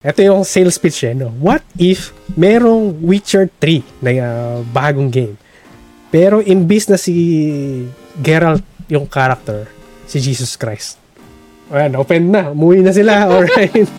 Ito yung sales pitch eh, no? What if merong Witcher 3 na uh, bagong game? Pero imbis na si Geralt yung character, si Jesus Christ. Ayan, open na. Umuwi na sila. Alright.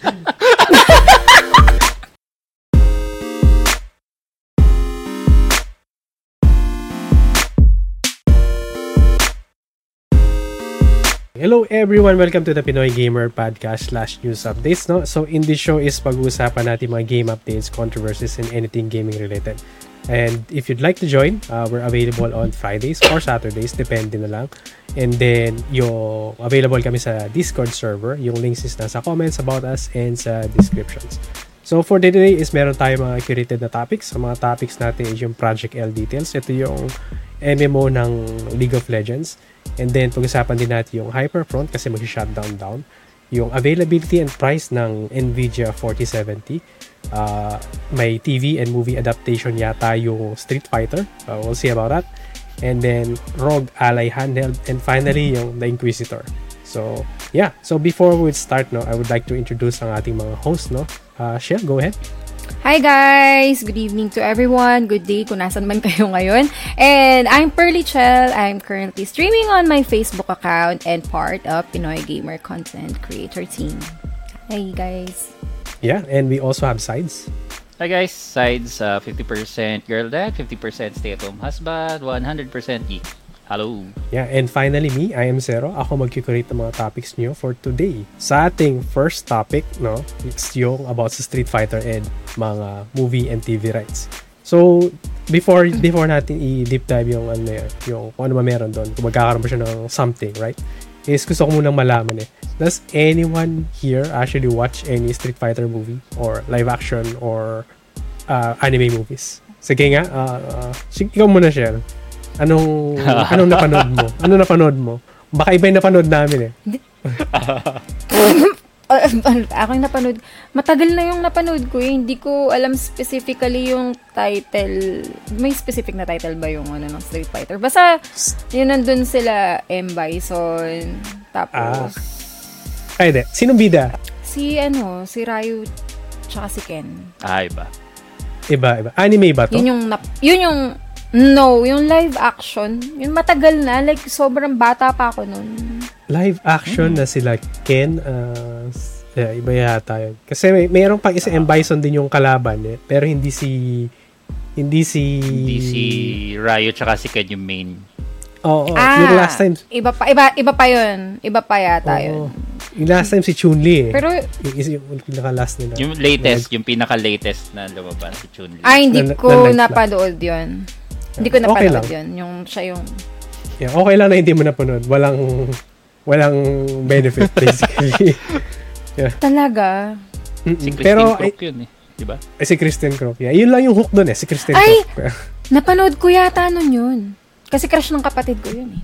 Hello everyone, welcome to the Pinoy Gamer Podcast slash news updates. No? So in this show is pag-uusapan natin mga game updates, controversies, and anything gaming related. And if you'd like to join, uh, we're available on Fridays or Saturdays, depende na lang. And then, yung available kami sa Discord server. Yung links is nasa comments about us and sa descriptions. So for today is meron tayo mga curated na topics. Ang mga topics natin is yung Project L details. Ito yung MMO ng League of Legends. And then, pag-usapan din natin yung Hyperfront kasi mag-shutdown down. Yung availability and price ng NVIDIA 4070. Uh, may TV and movie adaptation yata yung Street Fighter. Uh, we'll see about that. And then, Rogue Ally Handheld. And finally, yung The Inquisitor. So, yeah. So, before we start, no, I would like to introduce ang ating mga host, no. Uh, Shell, go ahead. Hi guys! Good evening to everyone. Good day kung nasan man kayo ngayon. And I'm Pearly Chell. I'm currently streaming on my Facebook account and part of Pinoy Gamer Content Creator Team. Hi guys! Yeah, and we also have sides. Hi guys, sides uh, 50% girl dad, 50% stay-at-home husband, 100% geek. Hello. Yeah, and finally me, I am Zero. Ako mag-curate ng mga topics niyo for today. Sa ating first topic, no, it's yung about sa Street Fighter and mga movie and TV rights. So, before before natin i-deep dive yung ano yun, yung kung ano man meron doon, kung magkakaroon ba siya ng something, right? Is gusto ko munang malaman eh. Does anyone here actually watch any Street Fighter movie or live action or uh, anime movies? Sige nga, uh, uh, sige, ikaw muna, Shell. Anong anong napanood mo? Ano napanood mo? Baka iba yung napanood namin eh. ako yung napanood. Matagal na yung napanood ko eh. Hindi ko alam specifically yung title. May specific na title ba yung ano ng Street Fighter? Basta, yun nandun sila M. Bison. Tapos... Ah. Ay, de. Sinong bida? Si ano, si Ryu tsaka si Ken. Ah, iba. Iba, iba. Anime ba to? Yun yung, nap- yun yung No, yung live action, yung matagal na, like sobrang bata pa ako noon. Live action mm. na sila Ken, uh, yeah, iba yata yun. Kasi may, mayroon pang isa uh, M. Bison din yung kalaban eh, pero hindi si hindi si hindi si Ryo tsaka si Ken yung main. Oo, oh, oh, ah, yung last time. Iba pa iba iba pa 'yun. Iba pa yata oh, 'yun. Yung last time si Chun-Li eh. Pero yung, yung, yung pinaka-last nila. Yung latest, yung pinaka-latest na lumabas si Chun-Li. Ay, hindi na, ko na, napanood 'yun. Hindi ko napanood okay lang. yun. Yung, siya yung... Yeah, okay lang na hindi mo napanood. Walang, walang benefit, basically. yeah. Talaga? Mm-mm. Si Christine Pero, Crook yun eh. Diba? Eh, si Christine Crook. Yeah. Yun lang yung hook doon eh, si Christine Ay, Crook. napanood ko yata nun yun. Kasi crush ng kapatid ko yun eh.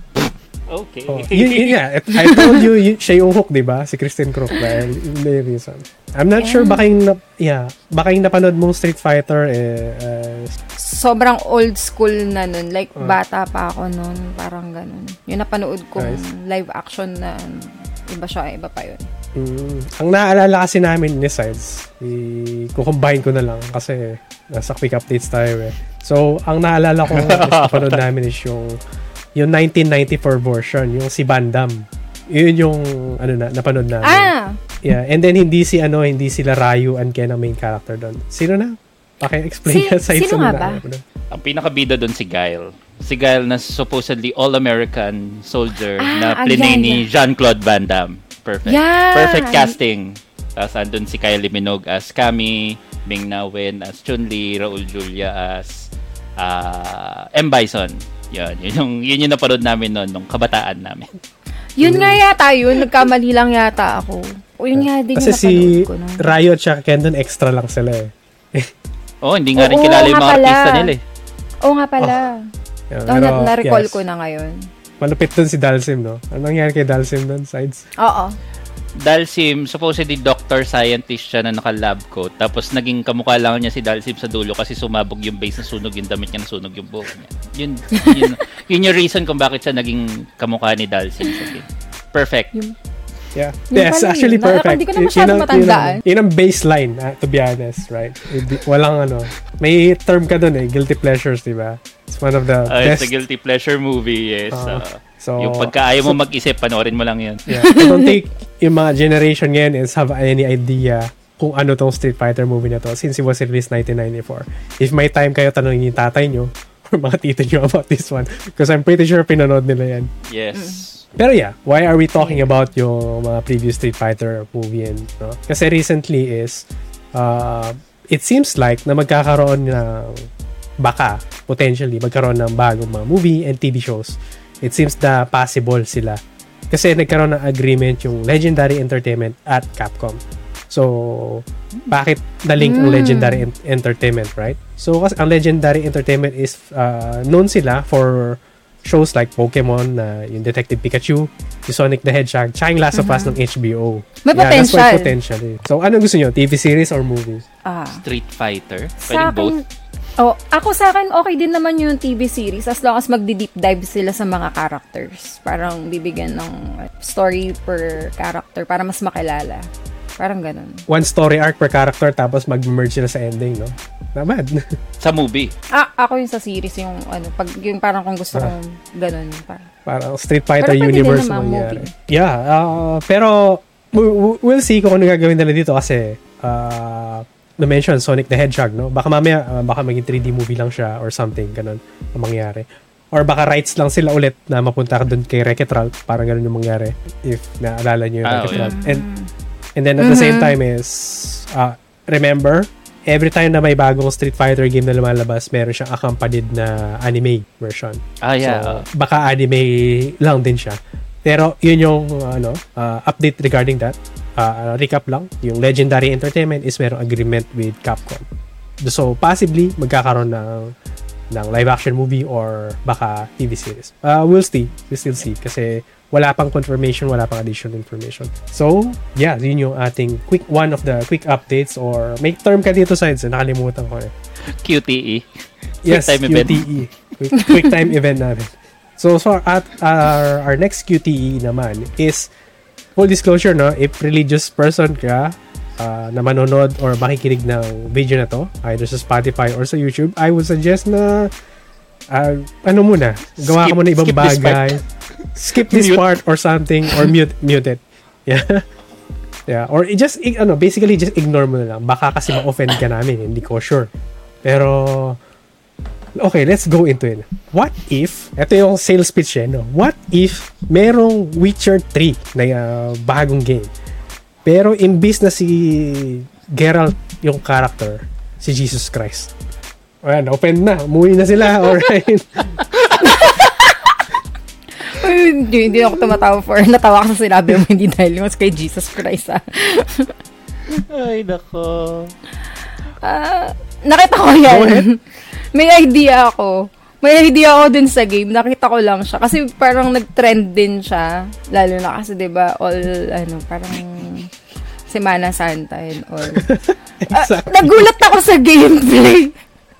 Okay. Oh, yun, yun nga. I told you, yun, siya yung hook, di ba? Si Christine Crook. Dahil may reason. I'm not yeah. sure baka yung, na, yeah, baka yung napanood mong Street Fighter, eh, uh, sobrang old school na nun. Like, uh, bata pa ako nun. Parang ganun. Yung napanood nice. live action na iba siya, iba pa yun. Mm, ang naaalala kasi namin ni Sides, i-combine ko na lang kasi nasa quick updates tayo eh. So, ang naalala ko is napanood namin is yung yung 1994 version, yung si Bandam. Yun yung ano na napanood namin. Ah. Yeah, and then hindi si ano, hindi sila Ryu and Ken ang main character doon. Sino na? Paki-explain si, sa sino nga ba? Ang pinakabida doon si Guile. Si Guile na supposedly all-American soldier ah, na plinay ni Jean-Claude Van Damme. Perfect. Yeah. Perfect casting. Tapos andun si Kylie Minogue as Kami, Ming Na Wen as Chun-Li, Raul Julia as uh, M. Bison. Yan, yun yung, yun yung napanood namin noon, nung kabataan namin. Yun nga yata yun, nagkamali lang yata ako. O yun nga din Kasi si ko. No? Ryo at Kendon extra lang sila eh. Oo, oh, hindi nga rin kilala yung mga pala. artista nila eh. Oo nga pala. Oh. Yeah, oh, na- na-recall yes. ko na ngayon. Malupit dun si Dalsim, no? Anong nangyari kay Dalsim dun, Sides? Oo. Dalsim, supposedly doctor scientist siya na naka-lab coat. Tapos naging kamukha lang niya si Dalsim sa dulo kasi sumabog yung base na sunog yung damit niya na sunog yung buhok niya. Yun, yun, yun yung reason kung bakit siya naging kamukha ni Dalsim sa. Perfect. Yung, Yeah. Yun yes, pala actually yun. Perfect. hindi ko na masyado yun matandaan. Yun yun ang baseline, ah, to be honest, right? Walang ano. May term ka dun eh, guilty pleasures, di ba? It's one of the Uh, best. it's a guilty pleasure movie, yes. Ah. Uh, so, yung pagka ayaw mo mag-isip, panoorin mo lang yun. yeah. I don't think yung mga generation ngayon is have any idea kung ano tong Street Fighter movie na to since it was released 1994. If may time kayo, tanongin yung tatay nyo or mga tito nyo about this one because I'm pretty sure pinanood nila yan. Yes. Pero yeah, why are we talking about yung mga previous Street Fighter movie and no? Kasi recently is uh, it seems like na magkakaroon ng baka potentially magkaroon ng bagong mga movie and TV shows. It seems na possible sila. Kasi nagkaroon ng agreement yung Legendary Entertainment at Capcom. So, bakit na-link ang Mm. Legendary En- Entertainment, right? So, kasi ang Legendary Entertainment is uh, known sila for shows like Pokemon, na yung Detective Pikachu, yung Sonic the Hedgehog, tsaka yung Last of Us ng HBO. May Yeah, that's why potential. potential eh. So, ano gusto nyo? TV series or movies? Ah. Street Fighter. Pwede both. Oh, ako sa akin, okay din naman yung TV series as long as magdi-deep dive sila sa mga characters. Parang bibigyan ng story per character para mas makilala. Parang ganun. One story arc per character tapos mag-merge sila sa ending, no? Not bad. Sa movie. Ah, ako yung sa series, yung ano, pag, yung parang kung gusto Ah. kong ganun. Parang, Parang Street Fighter Pero pwede din universe mangyari. movie. Yeah, uh, pero we- we- we'll see kung ano gagawin nila dito kasi uh, na-mention Sonic the Hedgehog, no? Baka mamaya, uh, baka maging 3D movie lang siya or something, ganun ang mangyari. Or baka rights lang sila ulit na mapunta ka doon kay Wreck-It Ralph, parang ganun yung mangyari if naalala nyo yung Ah, Wreck-It yeah. Ralph. And, and then at the same Mhm. time is, uh, remember, every time na may bagong Street Fighter game na lumalabas, meron siyang accompanied na anime version. Ah, yeah. So, baka anime lang din siya. Pero yun yung uh, ano, uh, update regarding that. Uh, recap lang, yung Legendary Entertainment is merong agreement with Capcom. So, possibly, magkakaroon ng ng live action movie or baka TV series. Uh, we'll see. We'll still see. Kasi wala pang confirmation, wala pang additional information. So, yeah, yun yung ating quick, one of the quick updates or may term ka dito, Sides, nakalimutan ko eh. QTE. Yes, time event. QTE. Quick, quick time event namin. So, so at our, our next QTE naman is full disclosure, no? If religious person ka uh, na manonood or makikinig ng video na to, either sa Spotify or sa YouTube, I would suggest na uh, ano muna, gawa ka Skip- muna ibang skip this bagay. Skip this Mute. part or something or mute mute it. Yeah. Yeah, or just ano, basically just ignore mo na lang. Baka kasi ma-offend ka namin, hindi ko sure. Pero okay, let's go into it. What if, ito yung sales pitch eh, no? What if merong Witcher 3 na uh, bagong game? Pero imbis na si Geralt yung character, si Jesus Christ. Ayan, open na. Umuwi na sila. Alright. Hindi, hindi ako tumatawa for. Natawa ka sa sinabi mo, hindi dahil mas kay Jesus Christ, ah. Ay, nako. Ah, nakita ko yan. May idea ako. May idea ako dun sa game. Nakita ko lang siya. Kasi parang nag-trend din siya. Lalo na kasi, di ba, all, ano, parang Semana Santa and all. Ah, exactly. nagulat ako sa gameplay.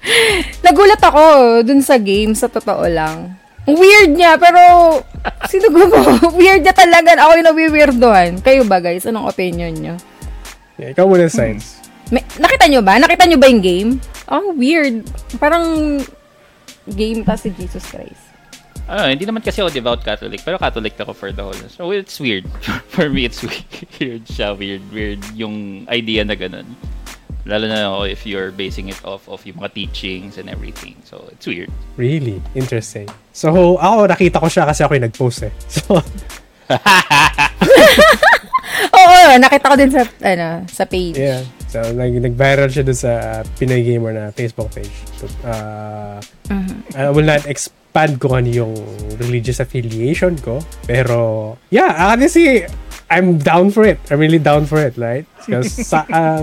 nagulat ako dun sa game, sa totoo lang. Ang Weird niya, pero sino gumawa? Weird niya talaga. Ako yung nawiweirdohan. Kayo ba, guys? Anong opinion niyo? Yeah, ikaw muna, Science. May, nakita nyo ba? Nakita nyo ba yung game? Oh, weird. Parang game pa si Jesus Christ. Ano, hindi naman kasi ako devout Catholic, pero Catholic ako for the whole. So it's weird. for me, it's weird siya. Weird, weird yung idea na ganun. Lalo na ako if you're basing it off of yung mga teachings and everything. So it's weird. Really? Interesting. So, ako, nakita ko siya kasi ako yung nag-post eh. So, Oo, nakita ko din sa, ano, sa page. yeah. So, nag, nag-viral siya dun sa Pinoy Gamer na Facebook page. Uh, I will not expand kung ano yung religious affiliation ko. Pero, yeah, honestly, I'm down for it. I'm really down for it, right? Because, sa, uh,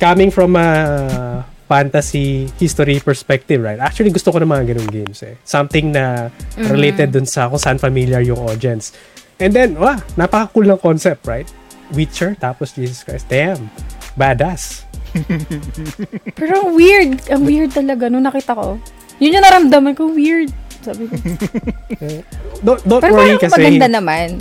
coming from a fantasy history perspective, right? Actually, gusto ko ng mga ganung games eh. Something na related dun sa kung saan familiar yung audience. And then, wah, napaka-cool ng concept, right? Witcher, tapos Jesus Christ. Damn. Badass. Pero ang weird. Ang weird talaga nung nakita ko. Yun yung naramdaman ko, weird. Sabi ko. Don't, don't Pero worry kasi... maganda naman.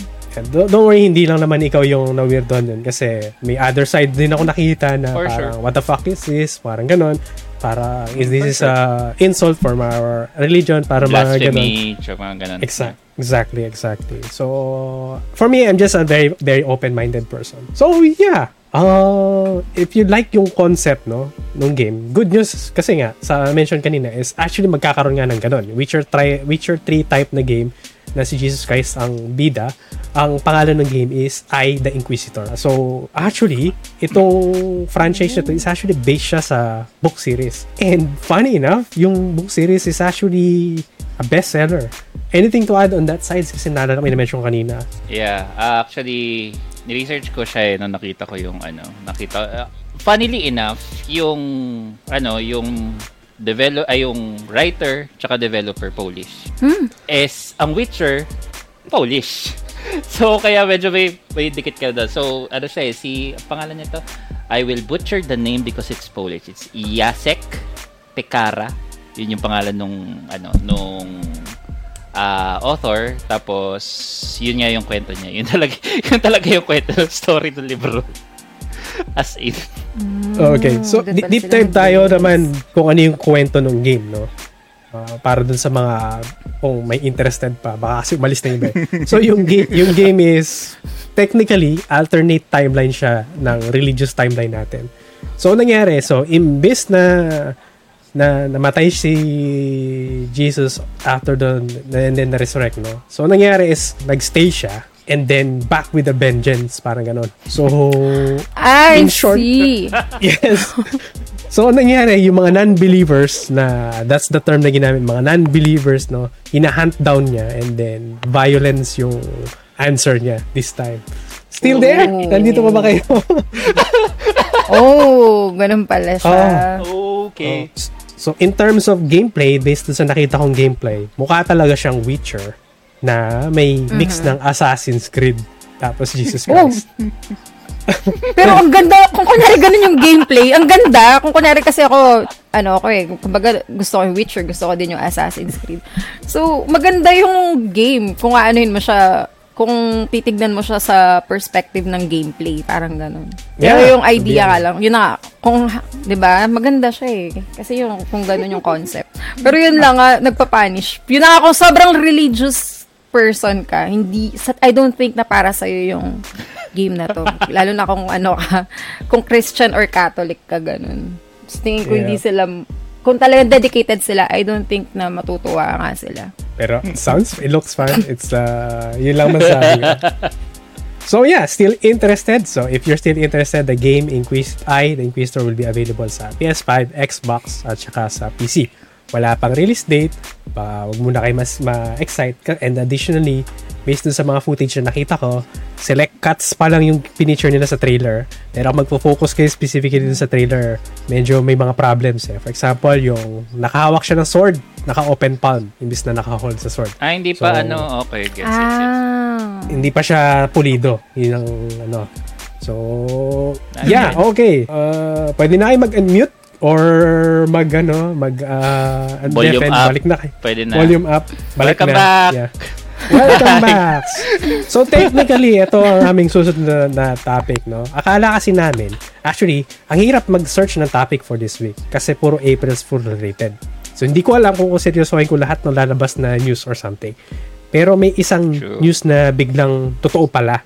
Don't, don't worry, hindi lang naman ikaw yung na-weirdoan yun kasi may other side din ako nakita na For parang, sure. what the fuck is this? Parang ganon. Para, is this is a insult for our religion? Para mga. Blasphemy, mga ganun. Exact, exactly, exactly. So, for me, I'm just a very, very open-minded person. So, yeah. Uh, if you like yung concept, no, nung game, good news, kasi nga, sa mention kanina, is actually magkakaroon nga ng ganun. Witcher, tri, Witcher 3 type na game na si Jesus Christ ang bida, ang pangalan ng game is I, the Inquisitor. So, actually, itong franchise na to is actually based siya sa book series. And funny enough, yung book series is actually a bestseller. Anything to add on that side? Kasi naalala ko, na-mention kanina. Yeah, uh, actually, ni-research ko siya eh, nung nakita ko yung ano, nakita, uh, funnily enough, yung, ano, yung develop ay yung writer tsaka developer Polish. is ang Witcher Polish. So kaya medyo may may dikit ka doon. So ano siya eh, si ang pangalan nito I will butcher the name because it's Polish. It's Jacek Pekara. Yun yung pangalan nung ano nung ah, author tapos yun nga yung kwento niya. Yun talaga yun talaga yung kwento story ng libro. As in. Okay, so di- deep dive tayo naman kung ano yung kwento ng game, no? Ah, para dun sa mga kung may interested pa, baka kasi umalis na yung iba. eh. So yung game, yung game is technically alternate timeline siya ng religious timeline natin. So anong nangyari, so imbes na na namatay si Jesus after the and then na-resurrect, no? So anong nangyari is nagstay siya and then back with a vengeance, parang ganon. So I In short- see. Yes. So, anong nangyari, yung mga non-believers na, that's the term na ginamit, mga non-believers, no, hinahunt down niya and then violence yung answer niya this time. Still there? Oh. Nandito pa ba kayo? oh, ganun pala siya. Okay. so, in terms of gameplay, based sa nakita kong gameplay, mukha talaga siyang Witcher na may mix ng Assassin's Creed tapos Jesus Oh. Christ. Pero ang ganda, kung kunyari ganun yung gameplay, ang ganda. Kung kunyari kasi ako, ano ako eh, kumbaga gusto ko yung Witcher, gusto ko din yung Assassin's Creed. So, maganda yung game kung aanuhin mo siya, kung titignan mo siya sa perspective ng gameplay, parang ganun. Pero Yeah, yung idea nga lang, yun na, kung, di ba, maganda siya eh. Kasi yung, kung ganun yung concept. Pero yun lang nga, nagpapanish. Yun na kung sobrang religious person ka, hindi, I don't think na para sa'yo yung game na to. Lalo na kung ano ka, kung Christian or Catholic ka, ganun. Just tingin ko Yeah. hindi sila, kung talagang dedicated sila, I don't think na matutuwa nga sila. Pero sounds, it looks fun. It's, uh, yun lang masabi ko. So yeah, still interested. So if you're still interested, the game Inquis I, the Inquisitor will be available sa PS5, Xbox, at saka sa PC. Wala pang release date. Pa, wag muna kayo mas ma-excite. Ka- And additionally, based dun sa mga footage na nakita ko, select cuts pa lang yung pinicture nila sa trailer. Pero kung magpo-focus kayo specifically dun sa trailer, medyo may mga problems eh. For example, yung nakahawak siya ng sword, naka-open palm, imbis na naka-hold sa sword. Ah, hindi pa So- ano, okay, gets, gets, gets. Ah. hindi pa siya pulido. Yun ang ano. So, Ayun. yeah, okay. Uh, pwede na kayo mag-unmute or mag ano, mag uh, Volume undeafen. up. Balik na kayo. Pwede na. Volume up. Balik Welcome na. back. Yeah. Welcome back. So technically, ito ang aming susunod na, na topic, no? Akala kasi namin, actually, ang hirap mag-search ng topic for this week kasi puro April's Fool related. So hindi ko alam kung seryosohin ko lahat ng lalabas na news or something. Pero may isang True. news na biglang totoo pala.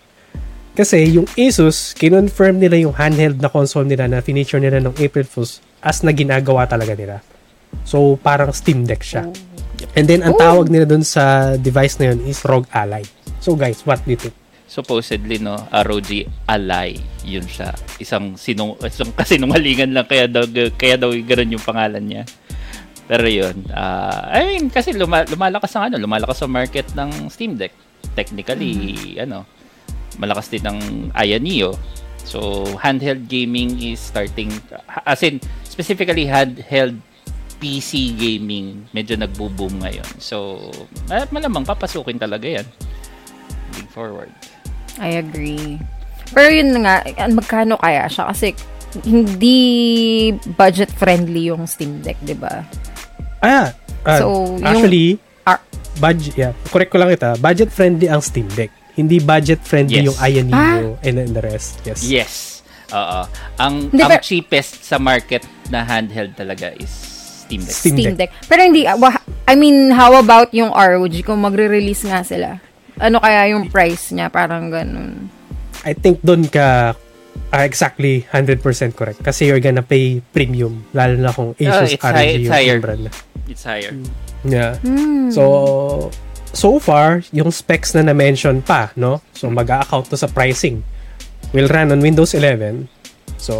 Kasi yung Asus, kinonfirm nila yung handheld na console nila na feature nila ng April Fools as na ginagawa talaga nila. So, parang Steam Deck siya. And then, ang tawag nila dun sa device na yun is ROG Ally. So, guys, what do you think? supposedly no ROG Ally yun siya isang sinung isang kasinungalingan lang kaya daw kaya daw ganoon yung pangalan niya pero yun ah, I mean kasi luma, lumalakas ang ano lumalakas ang market ng Steam Deck technically ano malakas din ng Aya Neo so handheld gaming is starting as in specifically handheld PC gaming medyo nagbo-boom ngayon so mal- malamang papasukin talaga yan moving forward I agree. Pero yun nga, an- magkano kaya siya? Kasi hindi budget-friendly yung Steam Deck, di ba? Ah, ah, So, yung- actually, Ah, budget, yeah, correct ko lang ita, budget friendly ang Steam Deck. Hindi budget-friendly Yes. yung Ayaneo and then the rest. Yes. Yes. Oo. Ang, Hindi, ang pero- cheapest sa market na handheld talaga is Steam Deck. Steam Steam, Deck. Deck. Pero hindi, ah, wah- I mean, how about yung ROG kung magre-release nga sila? Ano kaya yung price niya? Parang ganun. I think doon ka ah, exactly 100% correct. Kasi you're gonna pay premium. Lalo na kung Asus it's ROG high- it's yung higher. brand na. It's higher. Yeah. Hmm. So, so far, yung specs na na-mention pa, no? So, mag-a-account to sa pricing. Will run on Windows 11. So,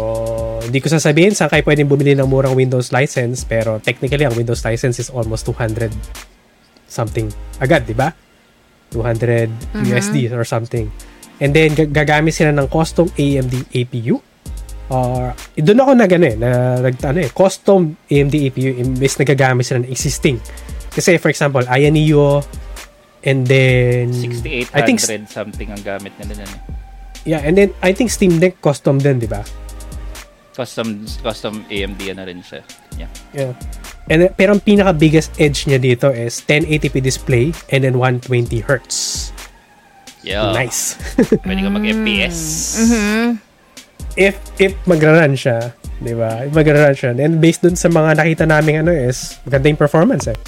hindi ko sasabihin saan kayo pwedeng bumili ng murang Windows license, pero technically, ang Windows license is almost 200 something agad, di ba? 200 USD or something. And then, ga- gagamit sila ng custom AMD APU. Or, doon ako na gano'n eh, na, nag, ano eh, custom AMD APU imbes na gagamit sila ng existing. Kasi, for example, Ayaneo, and then, 6800 I think, something ang gamit nila nun. eh. yeah, and then, I think Steam Deck custom din, di ba? Custom custom AMD na rin siya. Yeah. Yeah. And then, pero ang pinaka biggest edge niya dito is 1080p display and then 120 hertz. Yeah. Nice. Pwede ka mag-FPS. Mhm. if if magra-run siya, 'di ba? Magra-run siya. And based dun sa mga nakita namin ano is maganda yung performance eh.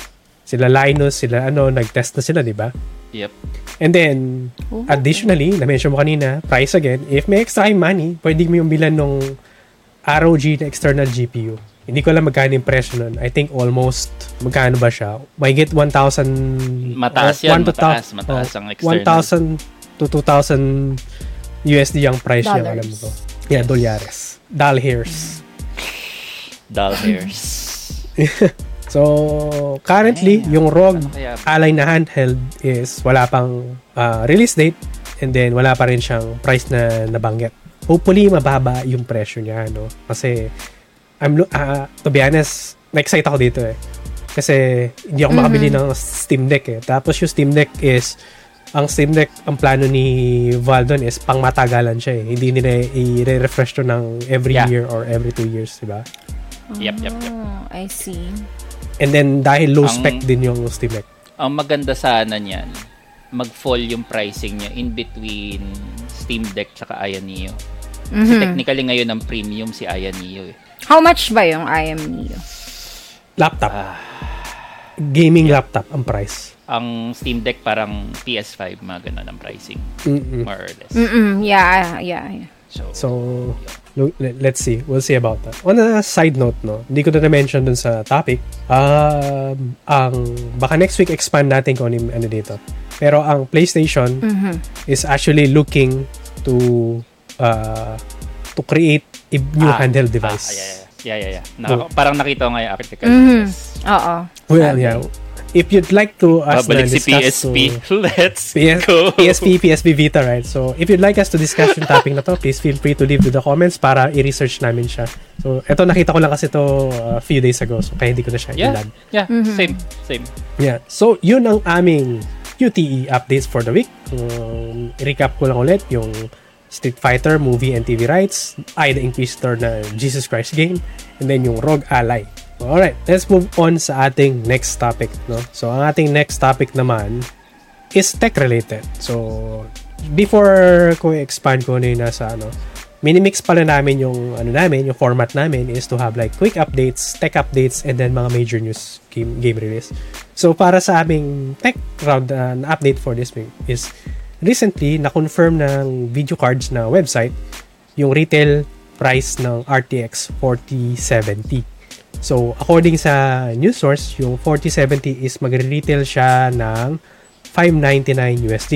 Sila Linus, sila ano, nag-test na sila, 'di ba? Yep. And then Oh. additionally, na-mention mo kanina, price again, if may extra kayong money, pwede mo yung bilan nung ROG na external GPU. Hindi ko alam magkano yung presyo nun. I think almost, magkano ba siya? May get 1,000... Mataas yan, 1 to mataas, ta- mataas oh, ang external. 1,000 to 2,000 USD ang price niya, Dollars. alam mo ko. Yeah, dolyares. Doll hairs. Dull hairs. So, currently, Damn. yung ROG? Ally na handheld is wala pang ah, release date and then wala pa rin siyang price na nabanggit. Hopefully, mababa yung presyo niya, no? Kasi, I'm, ah, to be honest, na-excite ako dito eh. Kasi, hindi ako makabili ng Steam Deck eh. Tapos yung Steam Deck is, ang Steam Deck, ang plano ni Valve doon is pang matagalan siya eh. Hindi nila i-refresh to ng every Yeah. year or every two years, di ba? Yep, yep, yep. Oh, I see. And then, dahil low Ang- spec din yung Steam Deck. Ang maganda sana niyan, mag-fall yung pricing niya in between Steam Deck tsaka Ayaneo. Kasi Mhm. technically ngayon ang premium si Ayaneo eh. How much ba yung Neo? Laptop. Ah. Gaming laptop ang price. Ang Steam Deck parang PS5, mga ganun ang pricing. Mm-mm. More or less. Mm-mm, yeah, yeah, yeah. So, So, let's see. We'll see about that. On a side note, no, hindi ko na na-mention dun sa topic. Um, ang, baka next week expand natin kung ano ano dito. Pero ang PlayStation Mhm. is actually looking to uh, to create a new Ah, handheld ah, device. yeah, yeah, yeah, yeah, yeah. Naka- Parang nakita ko nga yung article. Mhm. Oo. Well, yeah. If you'd like to us na Babalik si discuss PSP. to- Let's PS, go. PSP, PSP Vita, right? So, if you'd like us to discuss yung topic na to, please feel free to leave to the comments para i-research namin siya. So, eto nakita ko lang kasi to a few days ago, so kaya hindi ko na siya Yeah, ilag. yeah, Mhm. same, same. Yeah. So, yun ang aming QTE updates for the week. Um, recap ko lang ulit yung Street Fighter movie and TV rights, I the Inquisitor na Jesus Christ game, and then yung Rogue Ally. Alright, let's move on sa ating next topic. No? So, ang ating next topic naman is tech-related. So, before ko expand ko na yung nasa ano, minimix pala namin yung ano namin, yung format namin is to have like quick updates, tech updates, and then mga major news game, game release. So, para sa aming tech round uh, na update for this week is recently na-confirm ng video cards na website yung retail price ng RTX 4070. So, according sa news source, yung 4070 is magre-retail siya ng 599 USD.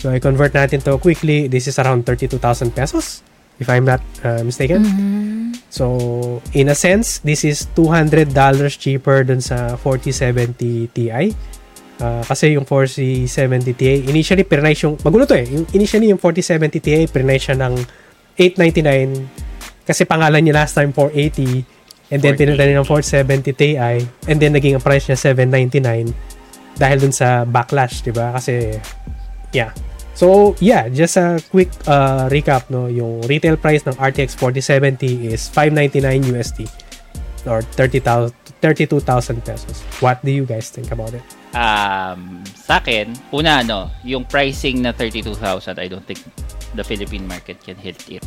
So, i-convert natin to quickly. This is around 32,000 pesos, if I'm not uh, mistaken. So, in a sense, this is $200 cheaper dun sa 4070 Ti. Ah, kasi yung 4070 Ti, initially, prinice yung, magulo to eh. Yung, initially, yung 4070 Ti, prinice siya ng 899 kasi pangalan niya last time 480 and then 480. pinunta niya ng 470 Ti and then naging ang price niya 799 dahil dun sa backlash, di ba? Kasi, yeah. So, yeah, just a quick uh, recap, no? Yung retail price ng RTX 4070 is 599 USD or 30,000 32,000 pesos. What do you guys think about it? um, sa akin, una ano, yung pricing na 32,000, I don't think the Philippine market can hit it.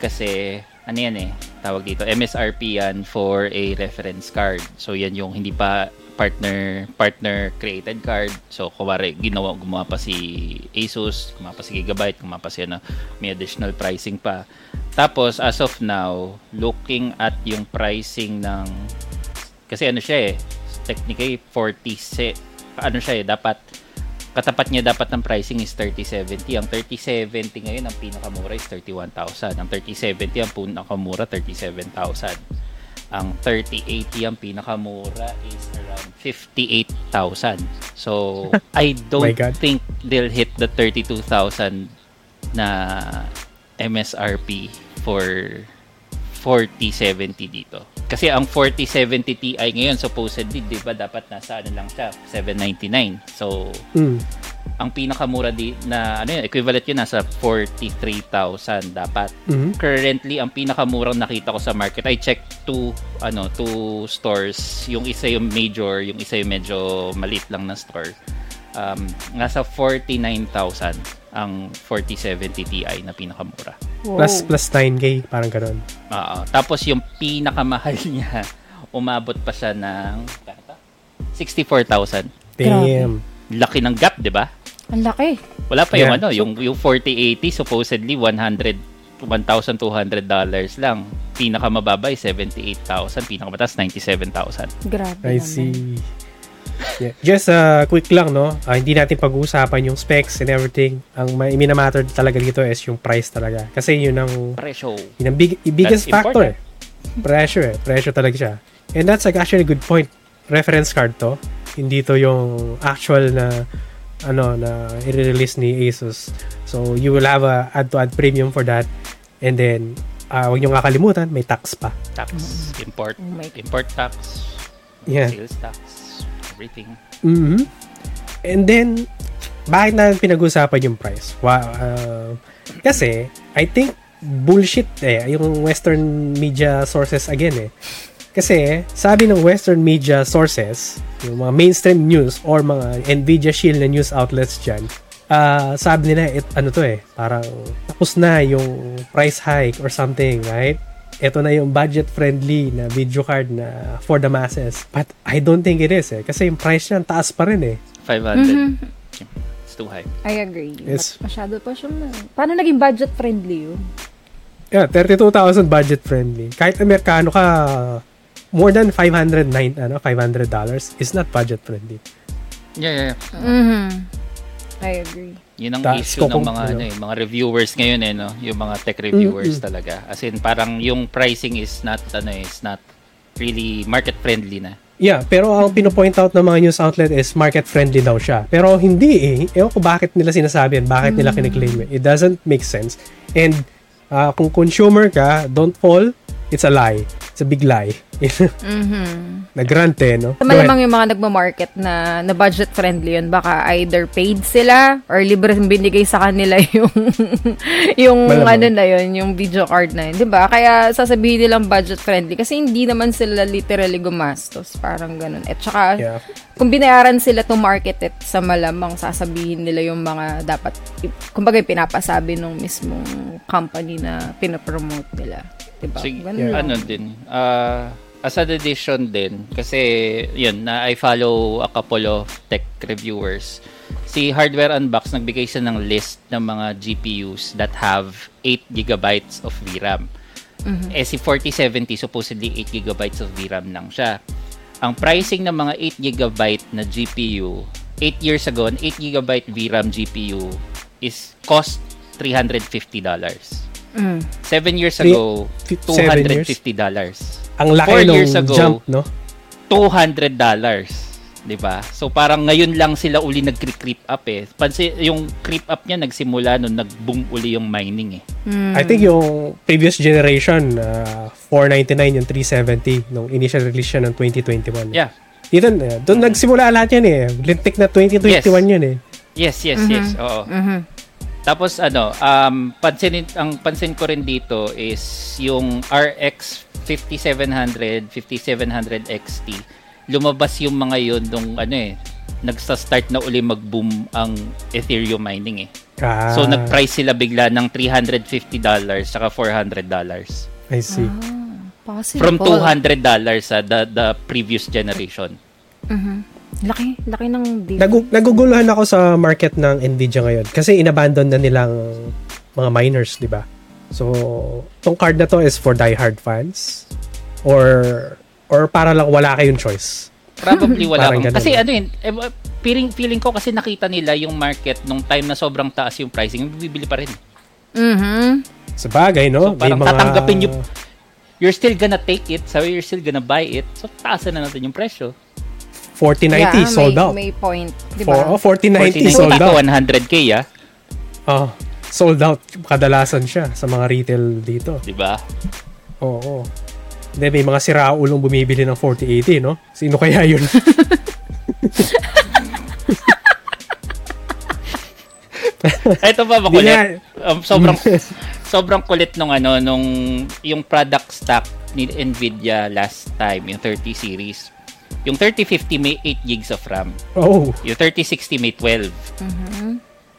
Kasi, ano yan eh, tawag dito, MSRP yan for a reference card. So, yan yung hindi pa partner partner created card. So, kuwari, ginawa, gumawa pa si Asus, gumawa pa si Gigabyte, gumawa pa si ano, may additional pricing pa. Tapos, as of now, looking at yung pricing ng, kasi ano siya eh, technically 40 se, ano siya eh, dapat, katapat niya dapat ng pricing is 3070. Ang 3070 ngayon, ang pinakamura is 31,000. Ang 3070, ang pinakamura, 37,000. Ang 3080 ang pinakamura is around 58,000. So, I don't think they'll hit the 32,000 na MSRP for 4070 dito. Kasi ang 4070 Ti ngayon supposedly, 'di ba, dapat nasa ano lang siya, 799. So, Mm. ang pinakamura di na ano yun, equivalent yun nasa 43,000 dapat. Mhm. Currently, ang pinakamurang nakita ko sa market, I checked two ano, two stores. Yung isa yung major, yung isa yung medyo maliit lang na store. Um, nasa 49,000 ang 4070 Ti na pinakamura. Wow. Plus, plus 9K, parang ganun. Oo. Tapos yung pinakamahal niya, umabot pa siya ng kata? 64,000. Damn. Laki ng gap, 'di ba? Ang laki. Wala pa yung Yeah. ano, yung yung 4080 supposedly 100 $1,200 dollars lang. Pinakamababa ay 78,000, pinakamataas 97,000. Grabe I naman. see. Yeah. Just uh, quick lang, no? Ah, hindi natin pag-uusapan yung specs and everything. Ang may minamatter talaga dito is yung price talaga. Kasi yun ang, Presyo. yun ang big, biggest That's factor eh. Pressure eh. Pressure talaga siya. And that's like actually a good point. Reference card to. Hindi to yung actual na ano na i-release ni Asus. So you will have a add-to-add premium for that. And then uh, huwag niyo nga kalimutan, may tax pa. Tax, import, Oh import tax, Yeah. sales tax, everything. Mhm. And then, bakit na pinag-usapan yung price? Wa- uh, kasi, I think, bullshit eh, yung Western media sources again eh. Kasi, sabi ng Western media sources, yung mga mainstream news or mga Nvidia Shield na news outlets dyan, ah, sabi nila, it, ano to eh, parang tapos na yung price hike or something, right? Ito na yung budget-friendly na video card na for the masses. But I don't think it is eh. Kasi yung price niyan, taas pa rin eh. 500. Mhm. It's too high. I agree. It's- Masyado pa siyang... Paano naging budget-friendly yun? Yeah, 32,000 budget-friendly. Kahit Amerikano ka, more than 509 ano, $500 dollars is not budget-friendly. Yeah, yeah, yeah. Mhm. I agree. Yun ang Tas issue ng mga ano. ano, eh, mga reviewers ngayon eh, no? Yung mga tech reviewers Mm-mm. talaga. As in, parang yung pricing is not, ano, eh, is not really market friendly na. Yeah, pero ang pinopoint out ng mga news outlet is market-friendly daw siya. Pero hindi eh. Ewan ko bakit nila sinasabi yan, bakit nila kiniklaim eh. It doesn't make sense. And ah, kung consumer ka, don't fall, it's a lie. It's a big lie. Mhm. Nagrant eh, no? Malamang yung mga nagmamarket na, na budget-friendly yun, baka either paid sila or libre binigay sa kanila yung yung Malamang. ano na yun, yung video card na yun. 'Di ba Kaya sasabihin nilang budget-friendly kasi hindi naman sila literally gumastos. Parang ganun. At saka, Yeah. kung binayaran sila to market it sa malamang sasabihin nila yung mga dapat kumbaga pinapasabi nung mismong company na pinapromote nila. Diba? Sig- Ganun Yeah. lang. ano din, ah, as an addition din, kasi yun, na I follow a couple of tech reviewers. Si Hardware Unbox, nagbigay siya ng list ng mga GPUs that have 8 gigabytes of VRAM. Eh si 4070, supposedly 8 gigabytes of VRAM lang siya. Ang pricing ng mga 8 gigabyte na GPU, 8 years ago, an 8 gigabyte VRAM GPU is cost $350. Mm. 7 years ago, fi- seven years? $250. Ang laki Four nung years ago, jump, no? $200. 'di ba? So parang ngayon lang sila uli nag-creep up eh. Pansin yung creep up niya nagsimula nung nag-boom uli yung mining eh. Mm. I think yung previous generation, uh, 499 yung 370 nung initial release siya ng 2021. Yeah. Dito, uh, doon nagsimula lahat yan eh. Lintik na 2021 yun eh. Yes, yes, Mhm. yes. Oo. Mhm. Tapos ano, um pansin ang pansin ko rin dito is yung RX 5700, 5700 XT. Lumabas yung mga yun nung ano eh nagsa-start na uli mag-boom ang Ethereum mining eh. Ah, So nag-price sila bigla ng $350 saka $400. I see. Ah, possible. From $200 sa the, the previous generation. Mhm. Laki, laki ng deal. Nagu- naguguluhan ako sa market ng Nvidia ngayon kasi inabandon na nilang mga miners, di ba? So, tong card na to is for diehard fans or or para lang wala kayong choice. Probably wala Parang kasi ano yun, eh, feeling, feeling ko kasi nakita nila yung market nung time na sobrang taas yung pricing, bibili pa rin. Mhm. Sa bagay, no? So, parang May mga- tatanggapin yung- You're still gonna take it, so you're still gonna buy it, so taasan na natin yung presyo. 4090 Yeah, sold may, out. May point, di For, ba? oh, 4090 49 sold out. 100k ah, Oh, sold out. Kadalasan siya sa mga retail dito. di ba? Oo. Hindi, may mga siraulong bumibili ng 4080, no? Sino kaya yun? Ito ba makulit? Um, sobrang sobrang kulit nung ano nung yung product stock ni Nvidia last time, yung 30 series. Yung 3050 may 8 gigs of RAM. Oh, Yung 3060 may 12.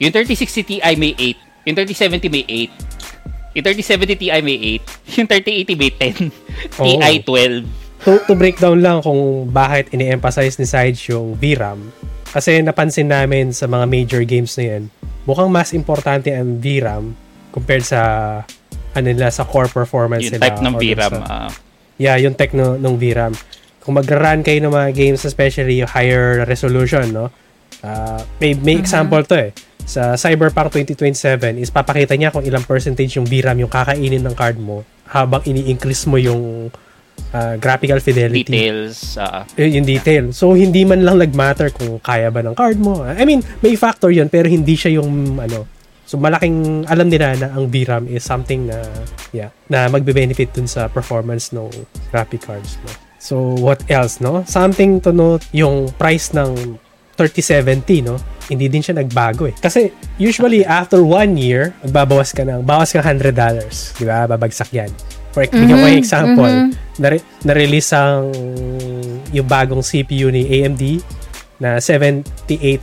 Yung 3060 Ti may 8. Yung 3070 may 8. Yung 3070 Ti may 8. Yung 3080 may 10. Oh. Ti 12. to, to break down lang kung bakit ini-emphasize ni Sage yung VRAM. Kasi napansin namin sa mga major games na yan, mukhang mas importante ang VRAM compared sa ano nila sa core performance Yung nila. type ng VRAM. sa- ah. yeah, yung tech no, ng VRAM. Kung magra-run kayo ng mga games, especially yung higher resolution, no? Ah, may may example to eh. Sa Cyberpunk 2027 is papakita niya kung ilang percentage yung VRAM yung kakainin ng card mo habang ini-increase mo yung ah, graphical fidelity. details. Yun yung detail. So, hindi man lang nag-matter kung kaya ba ng card mo. I mean, may factor yun, pero hindi siya yung, ano, so malaking, alam nila na ang VRAM is something na, yeah, na magbe-benefit dun sa performance ng graphic cards mo. So, what else, no? Something to note, yung price ng 3070, no? Hindi din siya nagbago eh. Kasi, usually, after one year, magbabawas ka ng, bawas ka $100. Di ba? Babagsak yan. For, bigyan ko yung example, nare- na-release ang yung bagong CPU ni AMD na 7800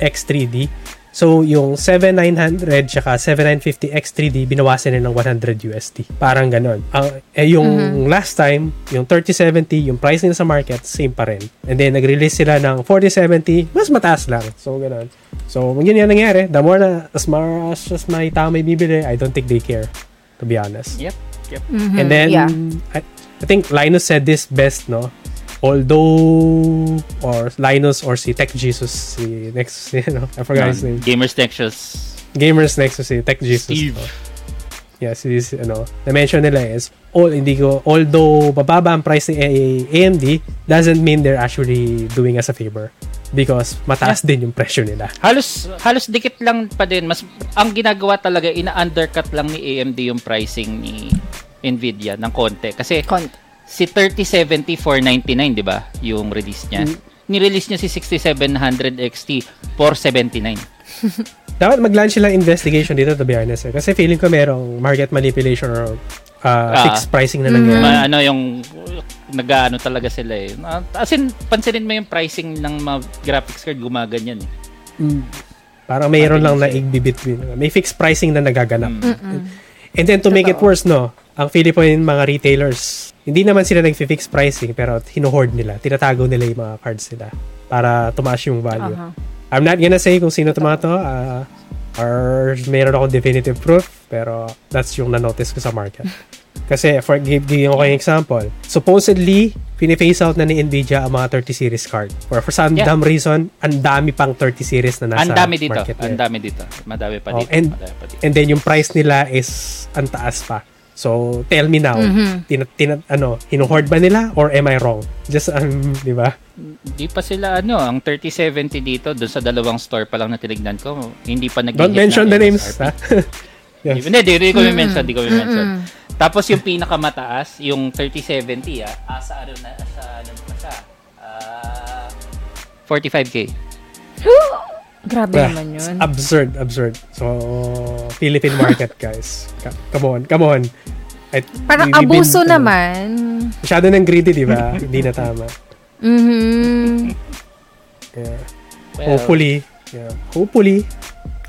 X3D. So, yung 7900 tsaka 7950 X3D, binawasan nila ng 100 USD. Parang ganon. Ang, eh, yung last time, yung 3070, yung pricing sa market, same pa rin. And then, nag-release sila ng 4070, mas mataas lang. So, ganon. So, yun yung nangyari. The more na, as much as may tao may bibili, I don't think they care. To be honest. Yep. Yep. Mhm. And then, yeah. I, I think Linus said this best, no? Although, or Linus or si Tech Jesus, si Nexus, you know, I forgot his name. Gamers Nexus. Gamers Nexus, si Tech Jesus. Steve. no? Yeah, si, si ano, na-mention nila is, all, hindi ko, although bababa ang price ni AMD, doesn't mean they're actually doing us a favor. Because mataas din yung presyo nila. Halos halos dikit lang pa din. Mas ang ginagawa talaga ina-undercut lang ni AMD yung pricing ni Nvidia ng konti kasi Con- si 3070 499, 'di ba? Yung release niya. Mm. Ni-release niya si 6700 XT 479. Dapat mag-launch sila investigation dito, to be honest. Eh. Kasi feeling ko merong market manipulation or uh, Ah. fixed pricing na nangyari. Ma- ano yung nag-ano talaga sila eh. Ah, As in, pansinin mo yung pricing ng mga graphics card gumaganyan eh. Mm. Parang mayroon lang na Mabilis between. May fixed pricing na nagaganap. Mm. And then to make it worse, no, ang Philippine mga retailers, hindi naman sila nag-fix pricing pero hinuhoard nila. Tinatago nila yung mga cards nila para tumaas yung value. Aha. I'm not gonna say kung sino tumato to, uh, or mayroon akong definitive proof, pero that's yung na-notice ko sa market. Kasi, for give, give ko kayong example, supposedly, piniface out na ni Nvidia ang mga 30 series card. For, for some Yeah. dumb reason, ang dami pang 30 series na nasa Ang dami dito. market. Ang dami dito. Madami pa Oh, dito. and- madami pa dito. And then, yung price nila is ang taas pa. So, tell me now, tina, tina, ano, hinuhoard ba nila or am I wrong? Just, um, di ba? Di pa sila ano, ang 3070 dito, doon sa dalawang store pa lang na tinignan ko, hindi pa nag Don't mention the names, ha? yes. Hindi, di, di ko mention, di ko mention. Tapos yung pinakamataas, yung 3070 ah, ah sa ano na, sa ano pa siya, ah, 45k. Grabe Ah, naman yun. Absurd, absurd. So, Philippine market, guys. Come on, come on. At Parang we- been, abuso ano, naman. Masyado ng greedy, di ba? Hindi na tama. Mhm. Yeah. Well, Hopefully, yeah. Hopefully,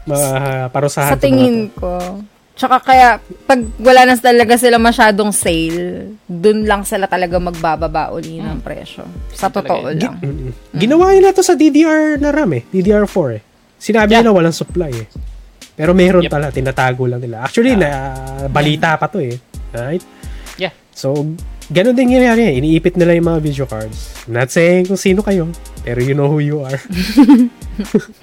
maparusahan Sa tingin ko. Tsaka kaya, pag wala na talaga sila masyadong sale, dun lang sila talaga magbababa uli ng presyo. Sa totoo Talaga lang. Mm-mm. Ginawa nila to sa DDR na RAM eh. DDR4 eh. Sinabi Yeah. nila walang supply eh. Pero meron Yep. pala, tinatago lang nila. Actually, na balita pa to eh. Right? Yeah. So, ganun din nangyayari eh. Iniipit nila yung mga video cards. Not saying kung sino kayo, pero you know who you are.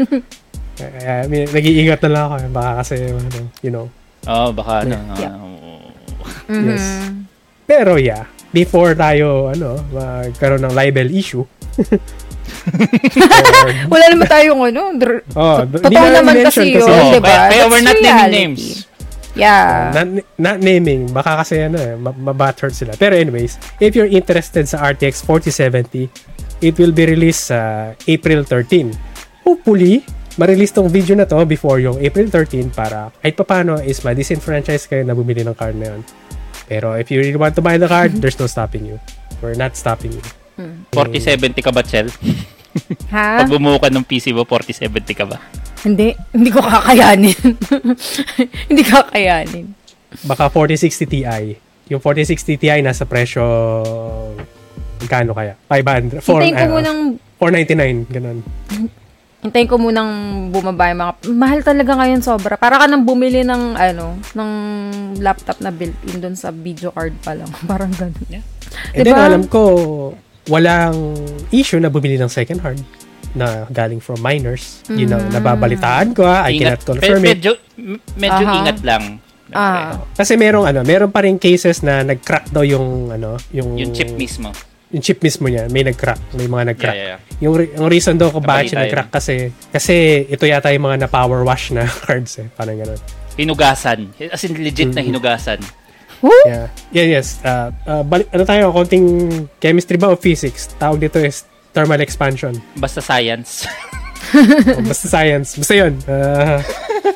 Kaya, I mean, nag-iingat na lang ako. eh. Baka kasi, ano, you know. Oh, baka ano. Yeah. ah, Mhm. Yes. Pero yeah, before tayo, ano, magkaroon ng libel issue, or- Wala naman tayong ano. Dr- Oh, totoo na naman kasi kasi- yun, Oo, di ba? kaya- kaya we're not naming reality. names. Yeah. not, not naming, baka kasi ano eh, ma- ma-butthurt sila. Pero anyways, if you're interested sa RTX 4070, it will be released sa April 13. Hopefully, ma-release tong video na to before yung April 13 para kahit papano is ma-disenfranchise kayo na bumili ng card na yun. Pero if you really want to buy the card, there's no stopping you. We're not stopping you. 4070 ka ba, Chel? Ha? Pag bumuo ka ng PC mo, 4070 ka ba? Hindi. Hindi ko kakayanin. hindi kakayanin. Baka 4060 Ti. Yung 4060 Ti nasa presyo magkano kaya? 500. 4, Hintayin ko ano, munang 499, ganun. Hintayin ko munang bumaba yung mga... Mahal talaga ngayon sobra. Para ka nang bumili ng, ano, ng laptop na built-in doon sa video card pa lang. Parang ganun. And then Diba? alam ko, walang issue na bumili ng second hand na galing from miners. Yun ang Mm. nababalitaan ko ha. I cannot Ingat- confirm me- it. medyo, m- medyo Aha. ingat lang. Ah. Kasi merong ano, meron pa rin cases na nag-crack daw yung ano, yung Yung chip mismo. Yung chip mismo niya, may nag-crack, may mga nag-crack. Yeah, yeah, Yung, re- yung reason daw kung bakit siya nag-crack kasi kasi ito yata yung mga na power wash na cards eh, parang ganun. Hinugasan. As in, legit na Mm. hinugasan. Yeah. Yeah, yes. Uh, uh, balik, ano tayo, konting chemistry ba o physics? Tawag dito is thermal expansion. Basta science. O, basta science. Basta yun. Uh,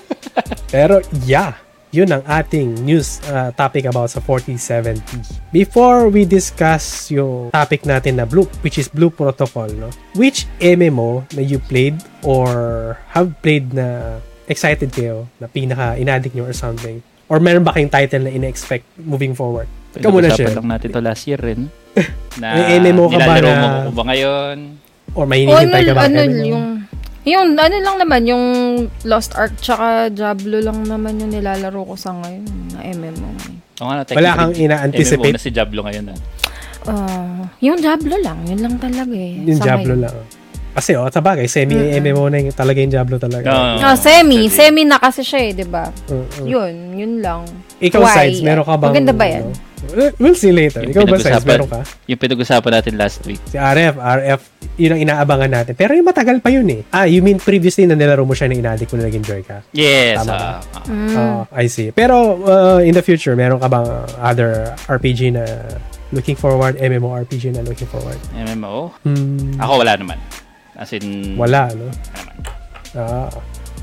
pero yeah, yun ang ating news uh, topic about sa 4070. Before we discuss yung topic natin na Blue, which is Blue Protocol, no? Which MMO na you played or have played na excited kayo na pinaka inaddict nyo or something? Or meron ba kayong title na ina-expect moving forward? Ikaw muna siya. lang natin to last year rin. Na May MMO ka ba nilalaro na- mo ko ba ngayon? Or may O ano, hinihintay ka ba? ano, yung... Yung ano lang naman, yung Lost Ark tsaka Diablo lang naman yung nilalaro ko sa ngayon na MMO. eh. O nga, Wala kang ina-anticipate? MMO na si Diablo ngayon. Ah. Ah, yung Diablo lang, yun lang talaga eh. Yung sa Diablo ngayon. lang. Kasi oh, sabagay, semi-MMO na yung talaga yung Diablo talaga. Oo. Ah, semi. Actually. Semi na kasi siya eh, di ba? Uh, uh. Yun, yun lang. Ikaw, Why? Sides, meron ka bang... Maganda ba yan? ano? Eh, We'll see later. Yung Ikaw ba, Sides, pinag-usapan. meron ka? Yung pinag-usapan natin last week. Si RF, RF, yun ang inaabangan natin. Pero yung matagal pa yun eh. Ah, you mean previously na nilaro mo siya na inadik mo na nag-enjoy ka? Yes. Tama ah, ah. Mm. Oh, I see. Pero uh, in the future, meron ka bang other RPG na looking forward, MMORPG na looking forward? MMO? Hmm, Ako wala naman. As in, wala, no? wala naman. Ah.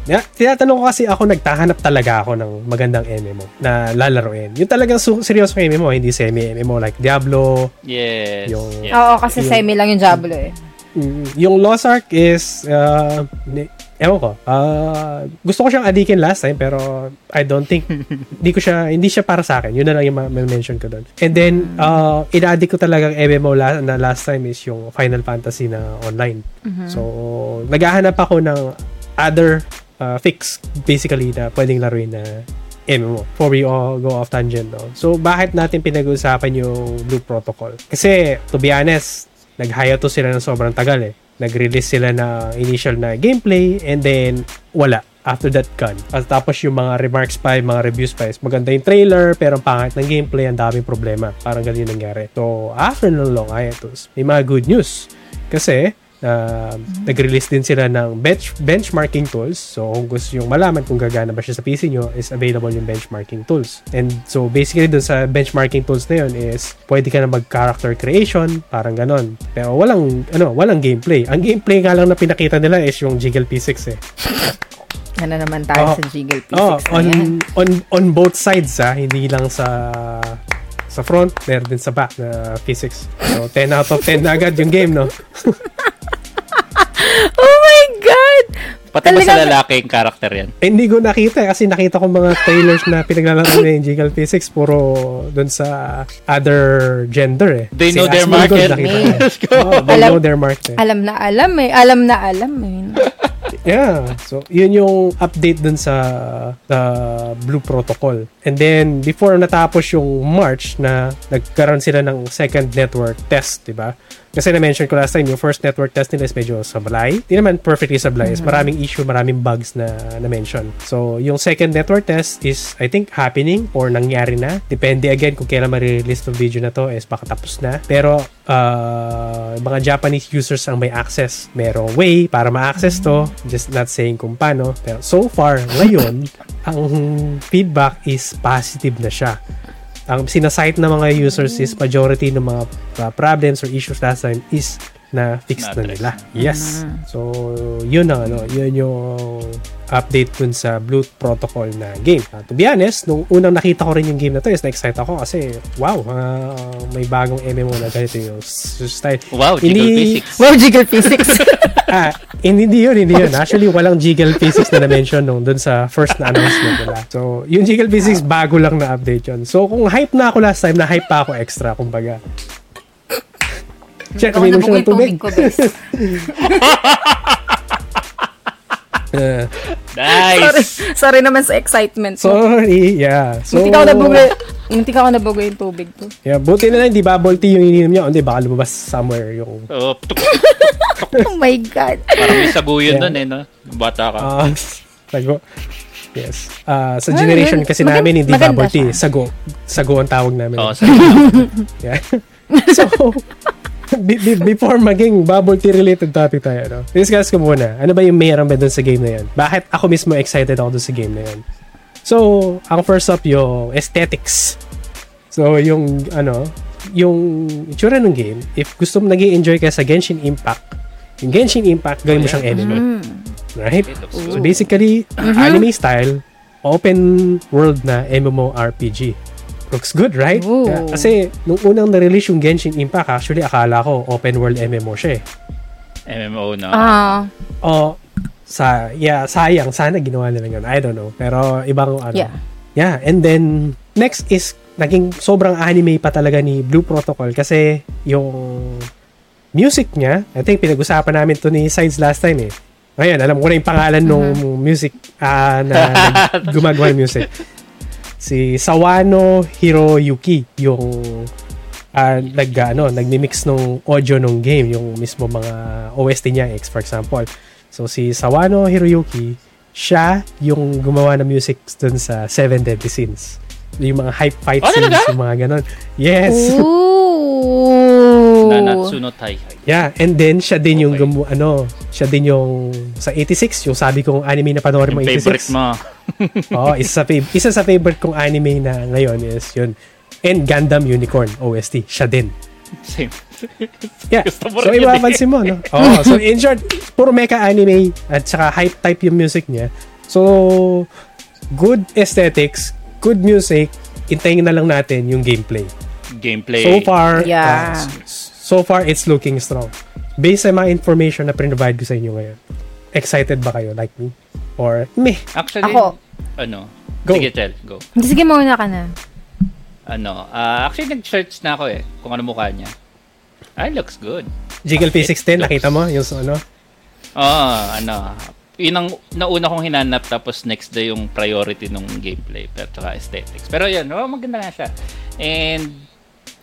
Yeah, tinatanong ko kasi ako, nagtahanap talaga ako ng magandang MMO na lalaroin. Yung talagang su- seryoso MMO, hindi semi-MMO like Diablo. Yes. Yung- yes. Oo, kasi Yung- semi lang yung Diablo eh. Mm, yung Lost Ark is, uh, ni- ewan ko, uh, gusto ko siyang adikin last time pero I don't think, hindi ko siya, hindi siya para sa akin. Yun na lang yung ma- mention ko doon. And then, uh, inadik ko talagang MMO la- na last time is yung Final Fantasy na online. So, naghahanap ako ng other uh, fix basically na pwedeng laruin na MMO before we all go off tangent. No? So, bakit natin pinag-uusapan yung Blue Protocol? Kasi, to be honest, nag-hiato sila ng sobrang tagal eh. Nag-release sila na initial na gameplay and then wala. After that, gone. At tapos yung mga remarks pa, yung mga reviews pa is maganda yung trailer pero ang pangit ng gameplay, ang daming problema. Parang ganun yung nangyari. So, after ng long hiatus, may mga good news. Kasi, uh, nag-release din sila ng bench benchmarking tools. So, kung gusto yung malaman kung gagana ba siya sa PC nyo, is available yung benchmarking tools. And so, basically, dun sa benchmarking tools na yun is, pwede ka na mag-character creation, parang ganon. Pero walang, ano, walang gameplay. Ang gameplay nga lang na pinakita nila is yung Jiggle P6 eh. Ano naman tayo Oh. sa Jiggle P6 Oh, on, yan. on, on both sides ha, hindi lang sa sa front, meron din sa back na physics. So, 10 out of 10 na agad yung game, no? Pati ba Talaga- sa lalaki yung character yan? Eh, hindi ko nakita eh, kasi nakita ko mga trailers na pinaglalaro na yung Jiggle Physics puro doon sa other gender eh. They Si know their market. nakita ko. Let's go. Oh, they Alam- know their market. Alam na alam eh. Alam na alam eh. Yeah. So, yun yung update dun sa uh, Blue Protocol. And then, before natapos yung March na nagkaroon sila ng second network test, di ba? Kasi na-mention ko last time, yung first network test nila is medyo sablay. Di naman perfectly sablay. Is maraming issue, maraming bugs na na-mention. So, yung second network test is, I think, happening or nangyari na. Depende again kung kailan ma-release ng video na to is baka tapos na. Pero, uh, mga Japanese users ang may access. Merong way para ma-access to. Just not saying kung paano. Pero so far, ngayon, ang feedback is positive na siya ang sinasite ng mga users is majority ng mga uh, problems or issues last time is na fix na nila. Yes. So, yun ang ano, yun yung update dun sa Blue Protocol na game. Uh, to be honest, nung unang nakita ko rin yung game na to is na-excite ako kasi wow, uh, may bagong MMO na ganito yung style. Wow, Jiggle Hindi- Physics. Wow, Jiggle Physics. ah, hindi yun, hindi yun. Actually, walang Jiggle Physics na na-mention nung dun sa first na announcement nila. So, yung Jiggle Physics, bago lang na update yun. So, kung hype na ako last time, na hype pa ako extra, kumbaga. Check, uminom siya ng tubig ko, Uh, Sorry, Nice! sorry naman sa excitement. So, sorry, yeah. So, Muntik ako nabugo, muntik ako nabugo yung tubig ko. Yeah, buti na lang, di bubble tea yung ininom niya. Hindi, baka lumabas somewhere yung... Oh, Oh my God. parang may saguyon Yeah. nun eh, no? Bata ka. Ah, sago. Yes. Ah, sa generation kasi Maganda- namin, hindi bubble tea. siya. Sago. Sago ang tawag namin. Oo, sa Yeah. so, before maging bubble tea related topic tayo, no? discuss ko muna. Ano ba yung mayroon ba dun sa game na yan? Bakit ako mismo excited ako dun sa game na yan? So, ang first up yung aesthetics. So, yung, ano, yung itsura ng game, if gusto mo nag enjoy ka sa Genshin Impact, yung Genshin Impact, gawin mo Oh, siyang anime. Mm. Right? So basically, anime style, open world na MMORPG. Looks good, right? Ooh. Yeah, kasi nung unang na-release yung Genshin Impact, actually akala ko open world MMO siya eh. MMO, no? Ah, Oh, sa yeah, sayang sana ginawa nila yun. I don't know. Pero ibang ano. yeah. Yeah, and then next is naging sobrang anime pa talaga ni Blue Protocol kasi yung music niya, I think pinag-usapan namin to ni Sides last time eh. Ngayon, alam ko na yung pangalan nung music ah, na gumagawa ng music. Si Sawano Hiroyuki, yung ah, nag ano, nagmi-mix nung audio nung game, yung mismo mga OST niya, X for example. So si Sawano Hiroyuki, siya yung gumawa ng music dun sa Seven Deadly Sins. Yung mga hype fight Oh, scenes, talaga? yung mga ganon. Yes. Ooh. Nanatsu no Taihai. Yeah, and then siya din yung Okay. gumu ano, siya din yung sa 86, yung sabi kong anime na panoorin mo Yung 86. favorite mo. Oo, isa sa fav- isa sa favorite kong anime na ngayon is yun. And Gundam Unicorn OST, siya din. Same. Yeah. Gusto mo so eh. ipapansin mo, no? Oo, so in short, puro mecha anime at saka hype type yung music niya. So good aesthetics, good music, intayin na lang natin yung gameplay. Gameplay. So far, Yeah. uh, so far it's looking strong. Based sa mga information na provide ko sa inyo ngayon, excited ba kayo like me? Or meh? Actually, Ako. ano? Go. Sige, Chel, go. Sige, mauna ka na. Ano, ah, actually nag-search na ako eh, kung ano mukha niya. Ah, looks good. Jiggle It P16, looks- nakita mo? Yung ano? Oo, ano, yun ang nauna kong hinanap tapos next day yung priority ng gameplay pero saka aesthetics. Pero yun, oh, maganda nga siya. And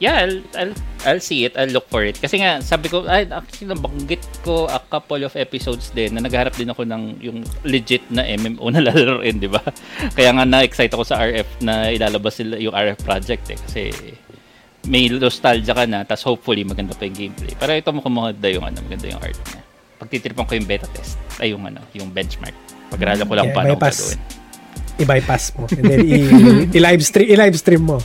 yeah, I'll, I'll, I'll see it, I'll look for it. Kasi nga, sabi ko, ay, actually, nabanggit ko a couple of episodes din na nagharap din ako ng yung legit na MMO na lalaroin, di ba? Kaya nga na-excite ako sa RF na ilalabas sila yung RF project eh. Kasi may nostalgia ka na, tapos hopefully maganda pa yung gameplay. Pero ito mukhang maganda yung, ano, maganda yung art niya. Pagtitripan ko yung beta test, ay yung, ano, yung benchmark. Pag-aralan ko lang Yeah, paano ko gagawin. I-bypass mo. And then i- i-live stream, i-live stream mo.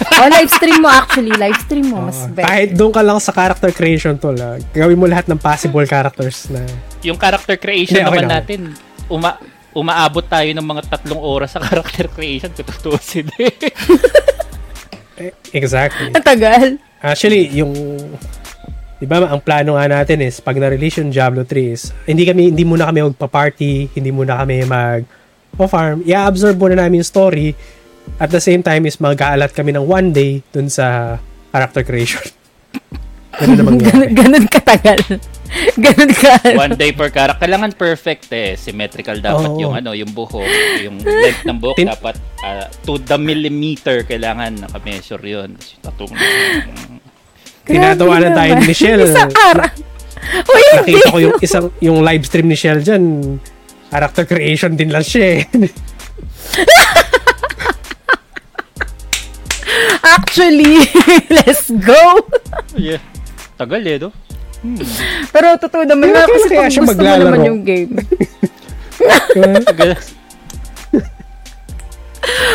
Oh, live stream mo actually. Live stream mo. Mas Oo. better. kahit doon ka lang sa character creation tool, ah, gawin mo lahat ng possible characters na Yung character creation Hindi, okay naman lang. natin, uma umaabot tayo ng mga tatlong oras sa character creation kung tutusin eh. eh, exactly. Ang tagal. Actually, yung di ba, ang plano nga natin is, pag na-release yung Diablo 3 is, hindi kami, hindi muna kami magpa-party, hindi muna kami mag farm i-absorb muna namin yung story, at the same time is mag-aalat kami ng one day dun sa character creation. Ganun na mangyari. Ganun, ganun katagal. ganun ka. One day per character. Kailangan perfect eh. Symmetrical dapat Oo. yung ano, yung buhok. Yung length ng buhok Tin- dapat ah, to the millimeter kailangan naka-measure yun. Tattoo. Tinatawa na tayo ni Michelle. Isang araw. Uy. Nakita ko yung isang yung live stream ni Shell dyan. Character creation din lang siya eh. Actually, let's go. yeah. Tagal eh, no? Pero totoo naman na kasi kaya gusto mo maglalaro. naman yung game.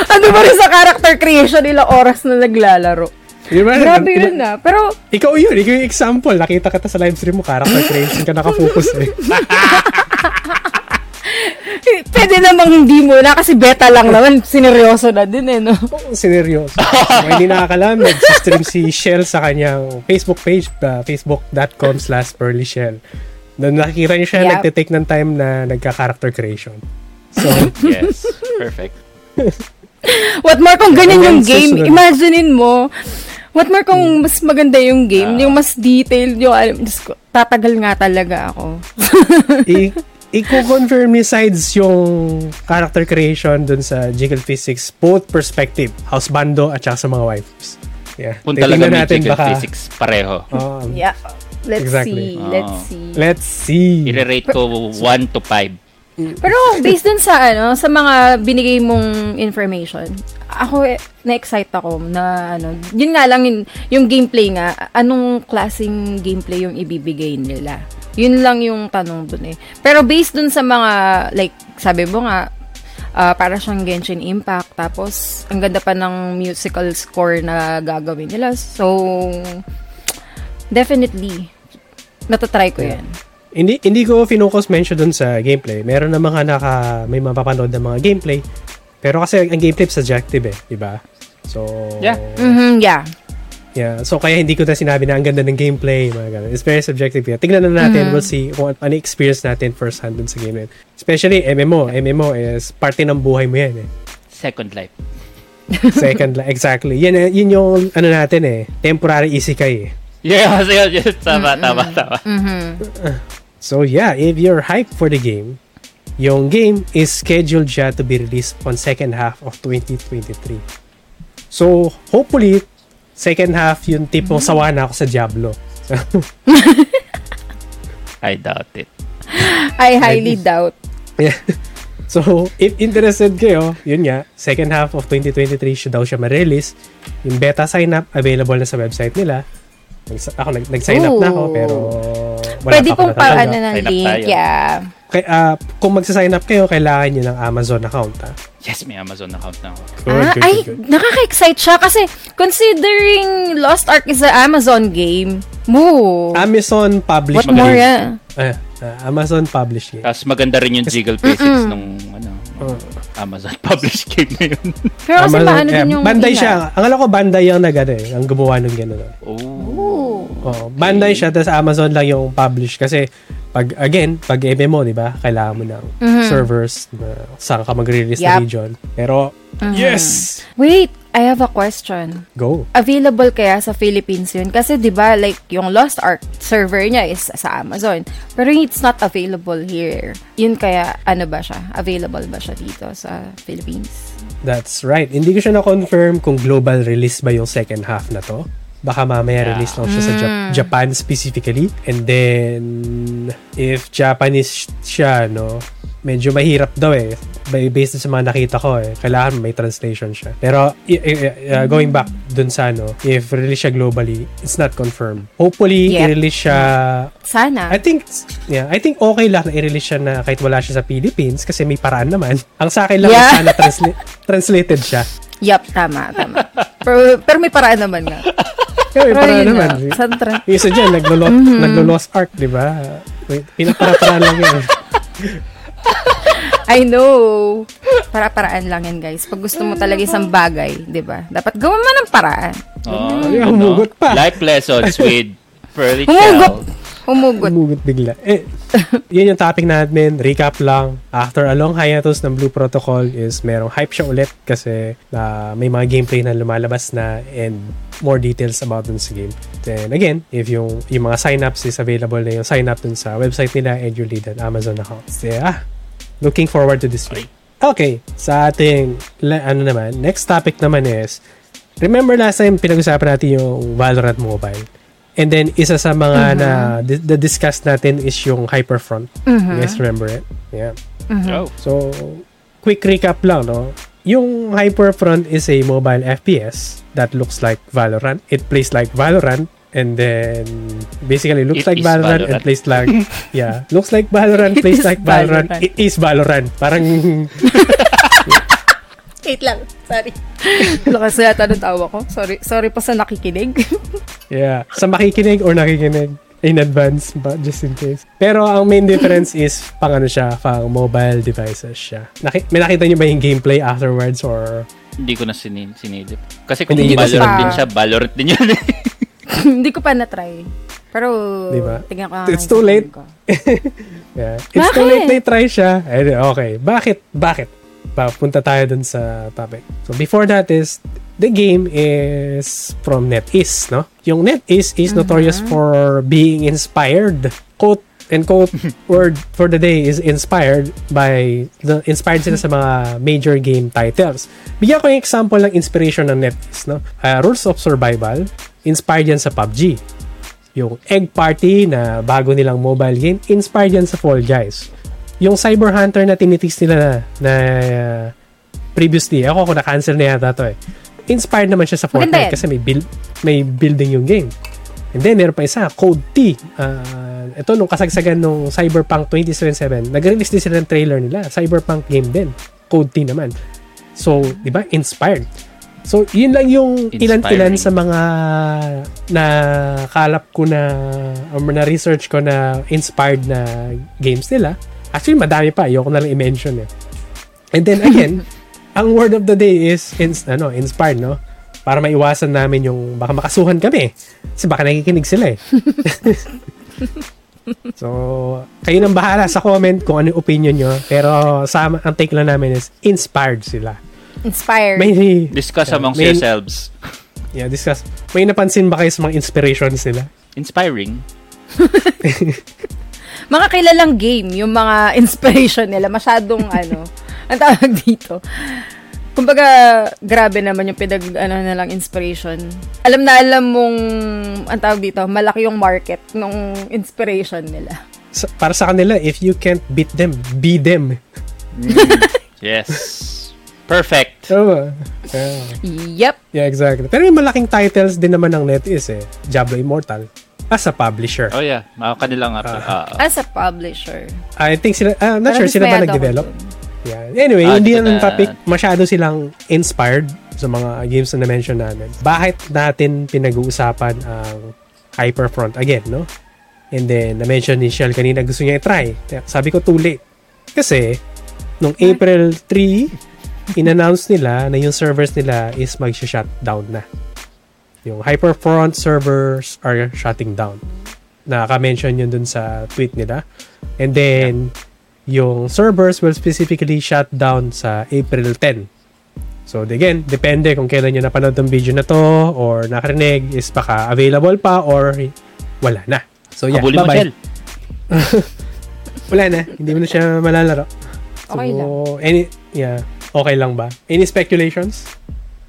Ano ba rin sa character creation, ilang oras na naglalaro. Di ba? Grabe Iba- yun ah. Pero, Ikaw yun, ikaw yung example. Nakita kita sa live stream mo, character creation ka nakafocus eh. pwede namang hindi mo na kasi beta lang naman. Sineryoso na din eh, no? Oo, sineryoso. Kung hindi nakakalam, nag-stream si Shell sa kanyang Facebook page, uh, facebook.com slash pearlyshell. Doon nakikita niyo siya, Yup. nagte-take ng time na nagka-character creation. So, Yes. Perfect. What more kung ganyan yung game, imaginein mo, what more kung mas maganda yung game, yung mas detailed yung, alam, Diyos ko, tatagal nga talaga ako. i- i-confirm ni sides yung character creation dun sa Jiggle Physics, both perspective, house bando at saka sa mga waifus. Yeah. Kung talaga may natin jiggle baka, physics pareho. um, Yeah. Let's Exactly. see. Let's Oo. see. let's see. I-rate ko 1 to 5. Pero based dun sa ano, sa mga binigay mong information, ako eh, na-excite ako na ano, yun nga lang yun, yung gameplay nga, anong klaseng gameplay yung ibibigay nila. Yun lang yung tanong dun eh. Pero based dun sa mga, like, sabi mo nga, ah, para siyang Genshin Impact, tapos ang ganda pa ng musical score na gagawin nila. So, definitely, natatry ko yan. Hindi hindi ko finocus mention dun sa gameplay. Meron na mga naka may mapapanood na mga gameplay. Pero kasi ang gameplay subjective eh, di ba? So Yeah. Mhm, yeah. Yeah, so kaya hindi ko na sinabi na ang ganda ng gameplay, mga ganun. It's very subjective. Yeah. Tingnan na natin, we'll see kung ano experience natin first hand dun sa game na. Especially MMO. MMO is parte ng buhay mo yan eh. Second life. Second, li- exactly. Yan, eh, yun yung ano natin eh, temporary isekai eh. Yes, yes, yes. Tama, tama, tama. Mhm. So yeah, if you're hyped for the game, yung game is scheduled siya to be released on second half of 2023. So hopefully, second half yung tipong sawa na ako sa Diablo. I doubt it. I highly doubt. Yeah. So, if interested kayo, yun nga, second half of 2023 siya daw siya ma-release. Yung beta sign-up, available na sa website nila. Nags- Ako, nag- nag-sign up na ako, Ooh. pero wala Pwede pa pong pa ano ng Sign up link. tayo. Yeah. Kay, ah, kung magsa-sign up kayo, kailangan nyo ng Amazon account. Ha? Yes, may Amazon account na ako. Good, ah, good, ay, good, nakaka-excite siya kasi considering Lost Ark is an Amazon game, moo. Amazon published What more game. yan? Ah, Amazon published game. Tapos maganda rin yung jiggle physics nung ano, Oh. Amazon published game na yun. Pero kasi Amazon- eh, din yung Bandai ingay. siya. Ang alam ko, Bandai yung nag, ano, eh, ang gumawa ng gano'n. oh. Oh, Bandai siya, tapos Amazon lang yung publish. Kasi, pag, again, pag MMO, di ba, kailangan mo ng servers na saan ka mag-release na Yup. region. Pero, yes! Wait, I have a question. Go. Available kaya sa Philippines yun? Kasi 'di ba like yung Lost Ark server niya is sa Amazon. Pero it's not available here. Yun kaya ano ba siya? Available ba siya dito sa Philippines? That's right. Hindi ko siya na-confirm kung global release ba yung second half na to. Baka mamaya Yeah. release lang siya sa Jap- Japan specifically. And then, if Japanese siya, no, medyo mahirap daw eh. Ba- Based sa mga nakita ko eh. Kailangan may translation siya. Pero, i- i- uh, going back dun sa ano, if release siya globally, it's not confirmed. Hopefully, Yep. i-release siya Sana. I think yeah, I think okay lang na i-release siya na kahit wala siya sa Philippines kasi may paraan naman. Ang sa akin lang Yeah. sana transla- translated siya. Yup, tama, tama. pero, pero may paraan naman nga. Kaya may paraan yun naman. nga, sa tra- isa dyan, naglo naglo-lost arc, di ba? Pinapara-paraan lang yun. I know. Para-paraan lang yan, guys. Pag gusto mo talaga isang bagay, di ba? Dapat gawan mo ng paraan. Oh, Ay, ano? humugot pa. Life lessons with Pearly Humugot. Humugot. Umugot bigla. Eh, yun yung topic natin. Recap lang. After a long hiatus ng Blue Protocol is merong hype siya ulit kasi na may mga gameplay na lumalabas na and more details about dun sa game. Then again, if yung, yung mga sign-ups is available na yung sign-up dun sa website nila and you lead an Amazon account. So, ah, looking forward to this week. Okay, sa ating ano naman, next topic naman is remember last time pinag-usapan natin yung Valorant Mobile. And then isa sa mga na di- the discuss natin is yung Hyperfront. You guys remember it? Yeah. Oh. So, quick recap lang, no? Yung Hyperfront is a mobile FPS that looks like Valorant. It plays like Valorant and then basically looks It like is Valorant, and Valorant. plays like yeah, looks like Valorant, plays like Valorant. Valorant. It is Valorant. Parang Wait lang. Sorry. Lakas yata ng tawa ko. Sorry. Sorry po sa nakikinig. yeah, sa makikinig or nakikinig in advance but just in case. Pero ang main difference is pang ano siya, pang mobile devices siya. Naki- may nakita niyo ba yung gameplay afterwards or Hindi ko na sinin sinilip. Kasi kung Hindi Valorant pa. din siya, Valorant din yun. Hindi ko pa na-try. Pero, Di ba? tingnan ko It's too late. Yeah. It's too Bakit? late na try siya. Okay. Bakit? Bakit? Papunta tayo dun sa topic. So, before that is, the game is from NetEase, no? Yung NetEase is notorious for being inspired. Quote and quote word for the day is inspired by the inspired sila sa mga major game titles. Bigyan ko yung example ng inspiration ng NetEase, no? Uh, Rules of Survival, inspired yan sa PUBG yung Egg Party na bago nilang mobile game, inspired yan sa Fall Guys. Yung Cyber Hunter na tinitis nila na, na uh, previously, ako kung na-cancel na yata to eh. Inspired naman siya sa Fortnite kasi may build, may building yung game. And then, meron pa isa, Code T. Uh, ito, nung kasagsagan nung Cyberpunk 2077, nag-release din sila ng trailer nila. Cyberpunk game din. Code T naman. So, di ba? Inspired. So, yun lang yung ilan-ilan sa mga na kalap ko na or na research ko na inspired na games nila. Actually, madami pa. Ayoko na lang i-mention eh. And then again, ang word of the day is ins- ano, inspired, no? Para maiwasan namin yung baka makasuhan kami. Kasi baka nakikinig sila eh. so, kayo nang bahala sa comment kung ano yung opinion nyo. Pero sa ang take lang namin is inspired sila. Inspired. May, Discuss Yeah, amongst main- yourselves. yeah, discuss. May napansin ba kayo sa mga inspirations nila? Inspiring. mga kilalang game, yung mga inspiration nila, masyadong ano, ang tawag dito. Kumbaga, grabe naman yung pinag, ano nalang inspiration. Alam na alam mong, ang tawag dito, malaki yung market nung inspiration nila. Sa- para sa kanila, if you can't beat them, be them. Yes. Perfect. Tama. Yeah. Yep. yeah, exactly. Pero may malaking titles din naman ng NetEase eh. Diablo Immortal. As a publisher. Oh yeah, mga kanilang app. Ah, ah. As a publisher. I think sila, ah, I'm not Parang sure sila ba nag-develop. Yeah. Anyway, Ah, hindi yan ang topic. Masyado silang inspired sa mga games na na-mention namin. Bakit natin pinag-uusapan ang Hyperfront again, no? And then, na-mention ni Shell kanina gusto niya i-try. Sabi ko, too late. Kasi, nung April 3, in-announce nila na yung servers nila is mag-shutdown na. Yung Hyperfront servers are shutting down. Nakaka-mention yun dun sa tweet nila. And then, yung servers will specifically shut down sa April 10. So, again, depende kung kailan nyo napanood ng video na to or nakarinig is baka available pa or wala na. So, yeah, Habulin mo, bye-bye. Wala na. Hindi mo na siya malalaro. So, Okay lang. Any, yeah, okay lang ba? Any speculations?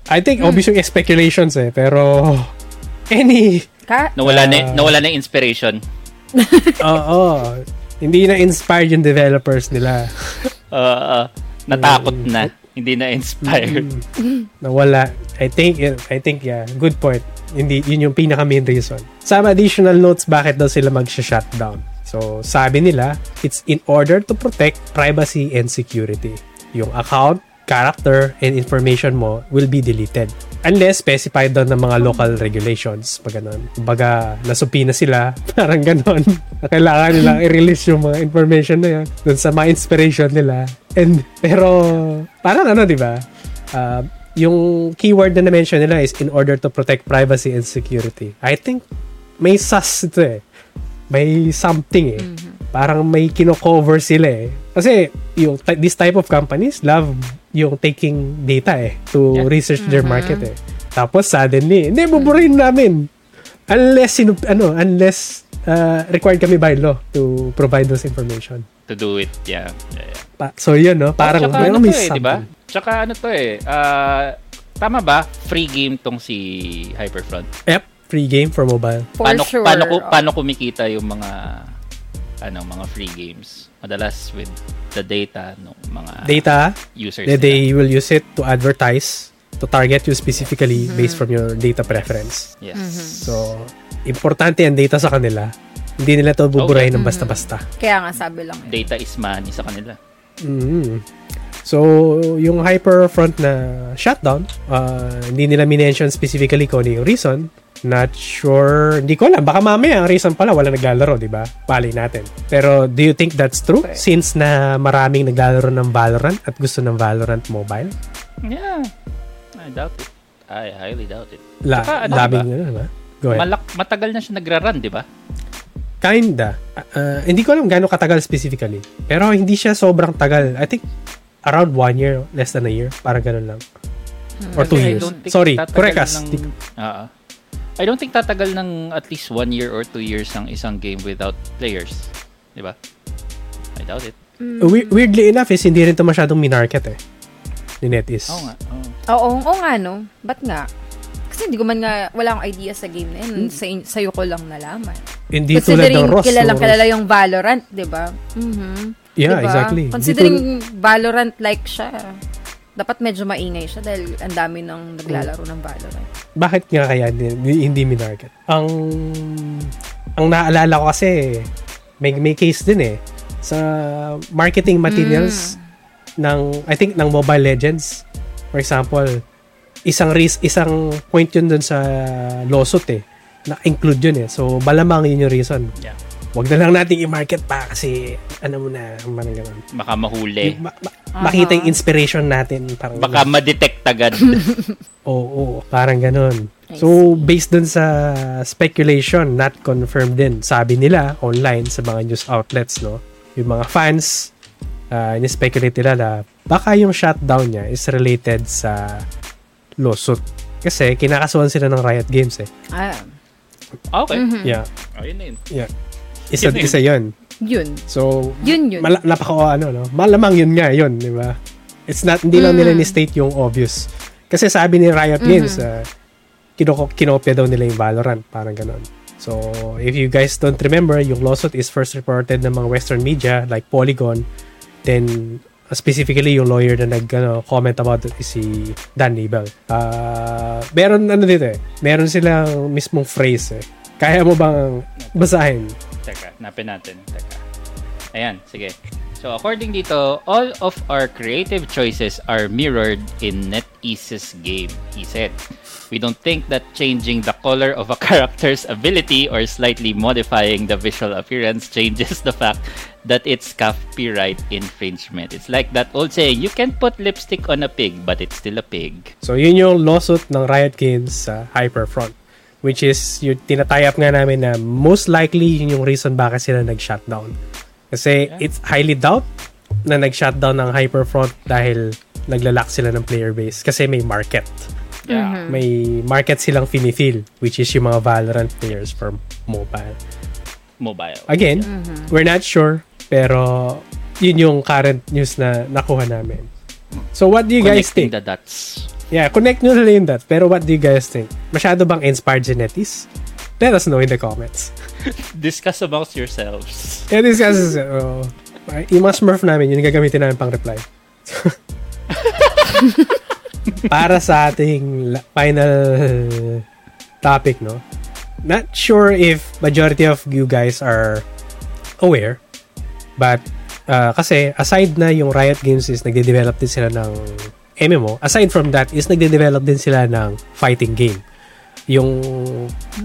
I think obvious yung speculations eh, pero any, Ka- Nawala na, Ah. nawala na inspiration. oo, hindi na inspired yung developers nila. Ah, ah, natakot Mm. na. Hindi na inspired. Mm. Nawala. I think, I think, yeah, good point. Hindi, yun yung pinaka main reason. Some additional notes bakit daw sila mag-shutdown. So, sabi nila, it's in order to protect privacy and security. Yung account, character, and information mo will be deleted. Unless specified doon ng mga local regulations. Pag ganun. Kumbaga, nasupi na sila. Parang ganun. Kailangan nila i-release yung mga information na yun dun sa mga inspiration nila. And, pero, parang ano, di ba? Uh, yung keyword na na-mention nila is in order to protect privacy and security. I think may sus ito eh. May something eh. Parang may kino-cover sila eh. Kasi yung ty- this type of companies love yung taking data eh to Yeah. research their market eh. Tapos suddenly, hindi, buburahin namin. Unless, sinu- ano, unless uh, required kami by law to provide those information. To do it, yeah. yeah, yeah. Pa- so yun, no? Parang Tsaka may, ano to eh, di ba? Tsaka ano to eh, ah, tama ba? Free game tong si Hyperfront. Yep, free game for mobile. For paano, sure. paano, paano kumikita yung mga ano mga free games? Madalas with the data ng mga Data, users. they, nila. they will use it to advertise, to target you specifically based from your data preference. Yes. So, importante ang data sa kanila. Hindi nila to buburahin Okay. ng basta-basta. Kaya nga sabi lang. eh. Data is money sa kanila. Mhm. So, yung Hyperfront na shutdown, uh, hindi nila minention specifically kung ano yung reason. Not sure. Hindi ko alam. Baka mamaya ang reason pala wala naglalaro, di ba? Bali natin. Pero do you think that's true? Okay. Since na maraming naglalaro ng Valorant at gusto ng Valorant mobile? Yeah. I doubt it. I highly doubt it. La Tsaka ano, labing diba? ano? Go ahead. Malak matagal na siya nagra-run, di ba? Kinda. Uh, hindi ko alam gaano katagal specifically. Pero hindi siya sobrang tagal. I think around one year, less than a year. Parang ganun lang. Or two years. Sorry, correct us. ng- Oo. I don't think tatagal ng at least one year or two years ang isang game without players. Di ba? I doubt it. We- weirdly enough is hindi rin to masyadong minarket eh. Ni NetEase. Oo nga. oo. Oo, oo nga no. Ba't nga? Kasi hindi ko man nga, wala akong idea sa game na yun. Sa, sa'yo ko lang nalaman. Hindi tulad ng Considering Ross. kilalang no? kilala yung Valorant, di ba? Mhm. Yeah, Diba? exactly. Considering Valorant-like siya, dapat medyo maingay siya dahil ang dami nang naglalaro ng Valorant. bakit nga kaya hindi, hindi minarket? Ang ang naalala ko kasi may may case din eh sa marketing materials ng I think ng Mobile Legends. For example, isang risk isang point yun dun sa lawsuit eh na include yun eh. So malamang yun yung reason. Yeah. Wag na lang nating i-market pa kasi ano mo na, parang ganun. Baka mahuli. Yung ma- ma- makita yung inspiration natin parang Baka ma-detect agad. Oo, oo, parang ganun. I So, based dun sa speculation, not confirmed din, sabi nila online sa mga news outlets, no? Yung mga fans, uh, in-speculate nila na baka yung shutdown niya is related sa lawsuit. Kasi kinakasuhan sila ng Riot Games eh. Ah, okay. mhm. Yeah. Ayun na yun. Isa, Yun isa yun. Yun. So, Yun yun. Mala- napaka ano no malamang yun nga yun di ba it's not hindi lang nila Mm. ni state yung obvious kasi sabi ni Riot Mhm. Games uh, kinoko- kinopya daw nila yung Valorant parang ganon so if you guys don't remember yung lawsuit is first reported ng mga western media like Polygon then uh, specifically yung lawyer na nag ano, comment about it is si Dan Nibel uh, meron ano dito eh meron silang mismong phrase eh kaya mo bang basahin Teka, napin natin. Teka. Ayan, sige. So, according dito, all of our creative choices are mirrored in NetEase's game, said. We don't think that changing the color of a character's ability or slightly modifying the visual appearance changes the fact that it's copyright infringement. It's like that old saying, you can put lipstick on a pig, but it's still a pig. So, yun yung lawsuit ng Riot Games sa Hyperfront. Which is, yung tinatay up nga namin na most likely yun yung reason bakit sila nag-shutdown. Kasi Yeah. it's highly doubt na nag-shutdown ng Hyperfront dahil naglalak sila ng player base. Kasi may market. Yeah. May market silang finifeel, which is yung mga Valorant players for mobile. Mobile. Again, we're not sure, pero yun yung current news na nakuha namin. So what do you guys Connecting think? the dots. Yeah, connect nyo na rin that. Pero what do you guys think? Masyado bang inspired si Netis? Let us know in the comments. Discuss amongst yourselves. Yeah, this guys uh, yung mga smurf namin, yun yung gagamitin namin pang reply. Para sa ating final topic, no? Not sure if majority of you guys are aware, but uh, kasi aside na yung Riot Games is nagde-develop din sila ng MMO, aside from that is nagde-develop din sila ng fighting game. Yung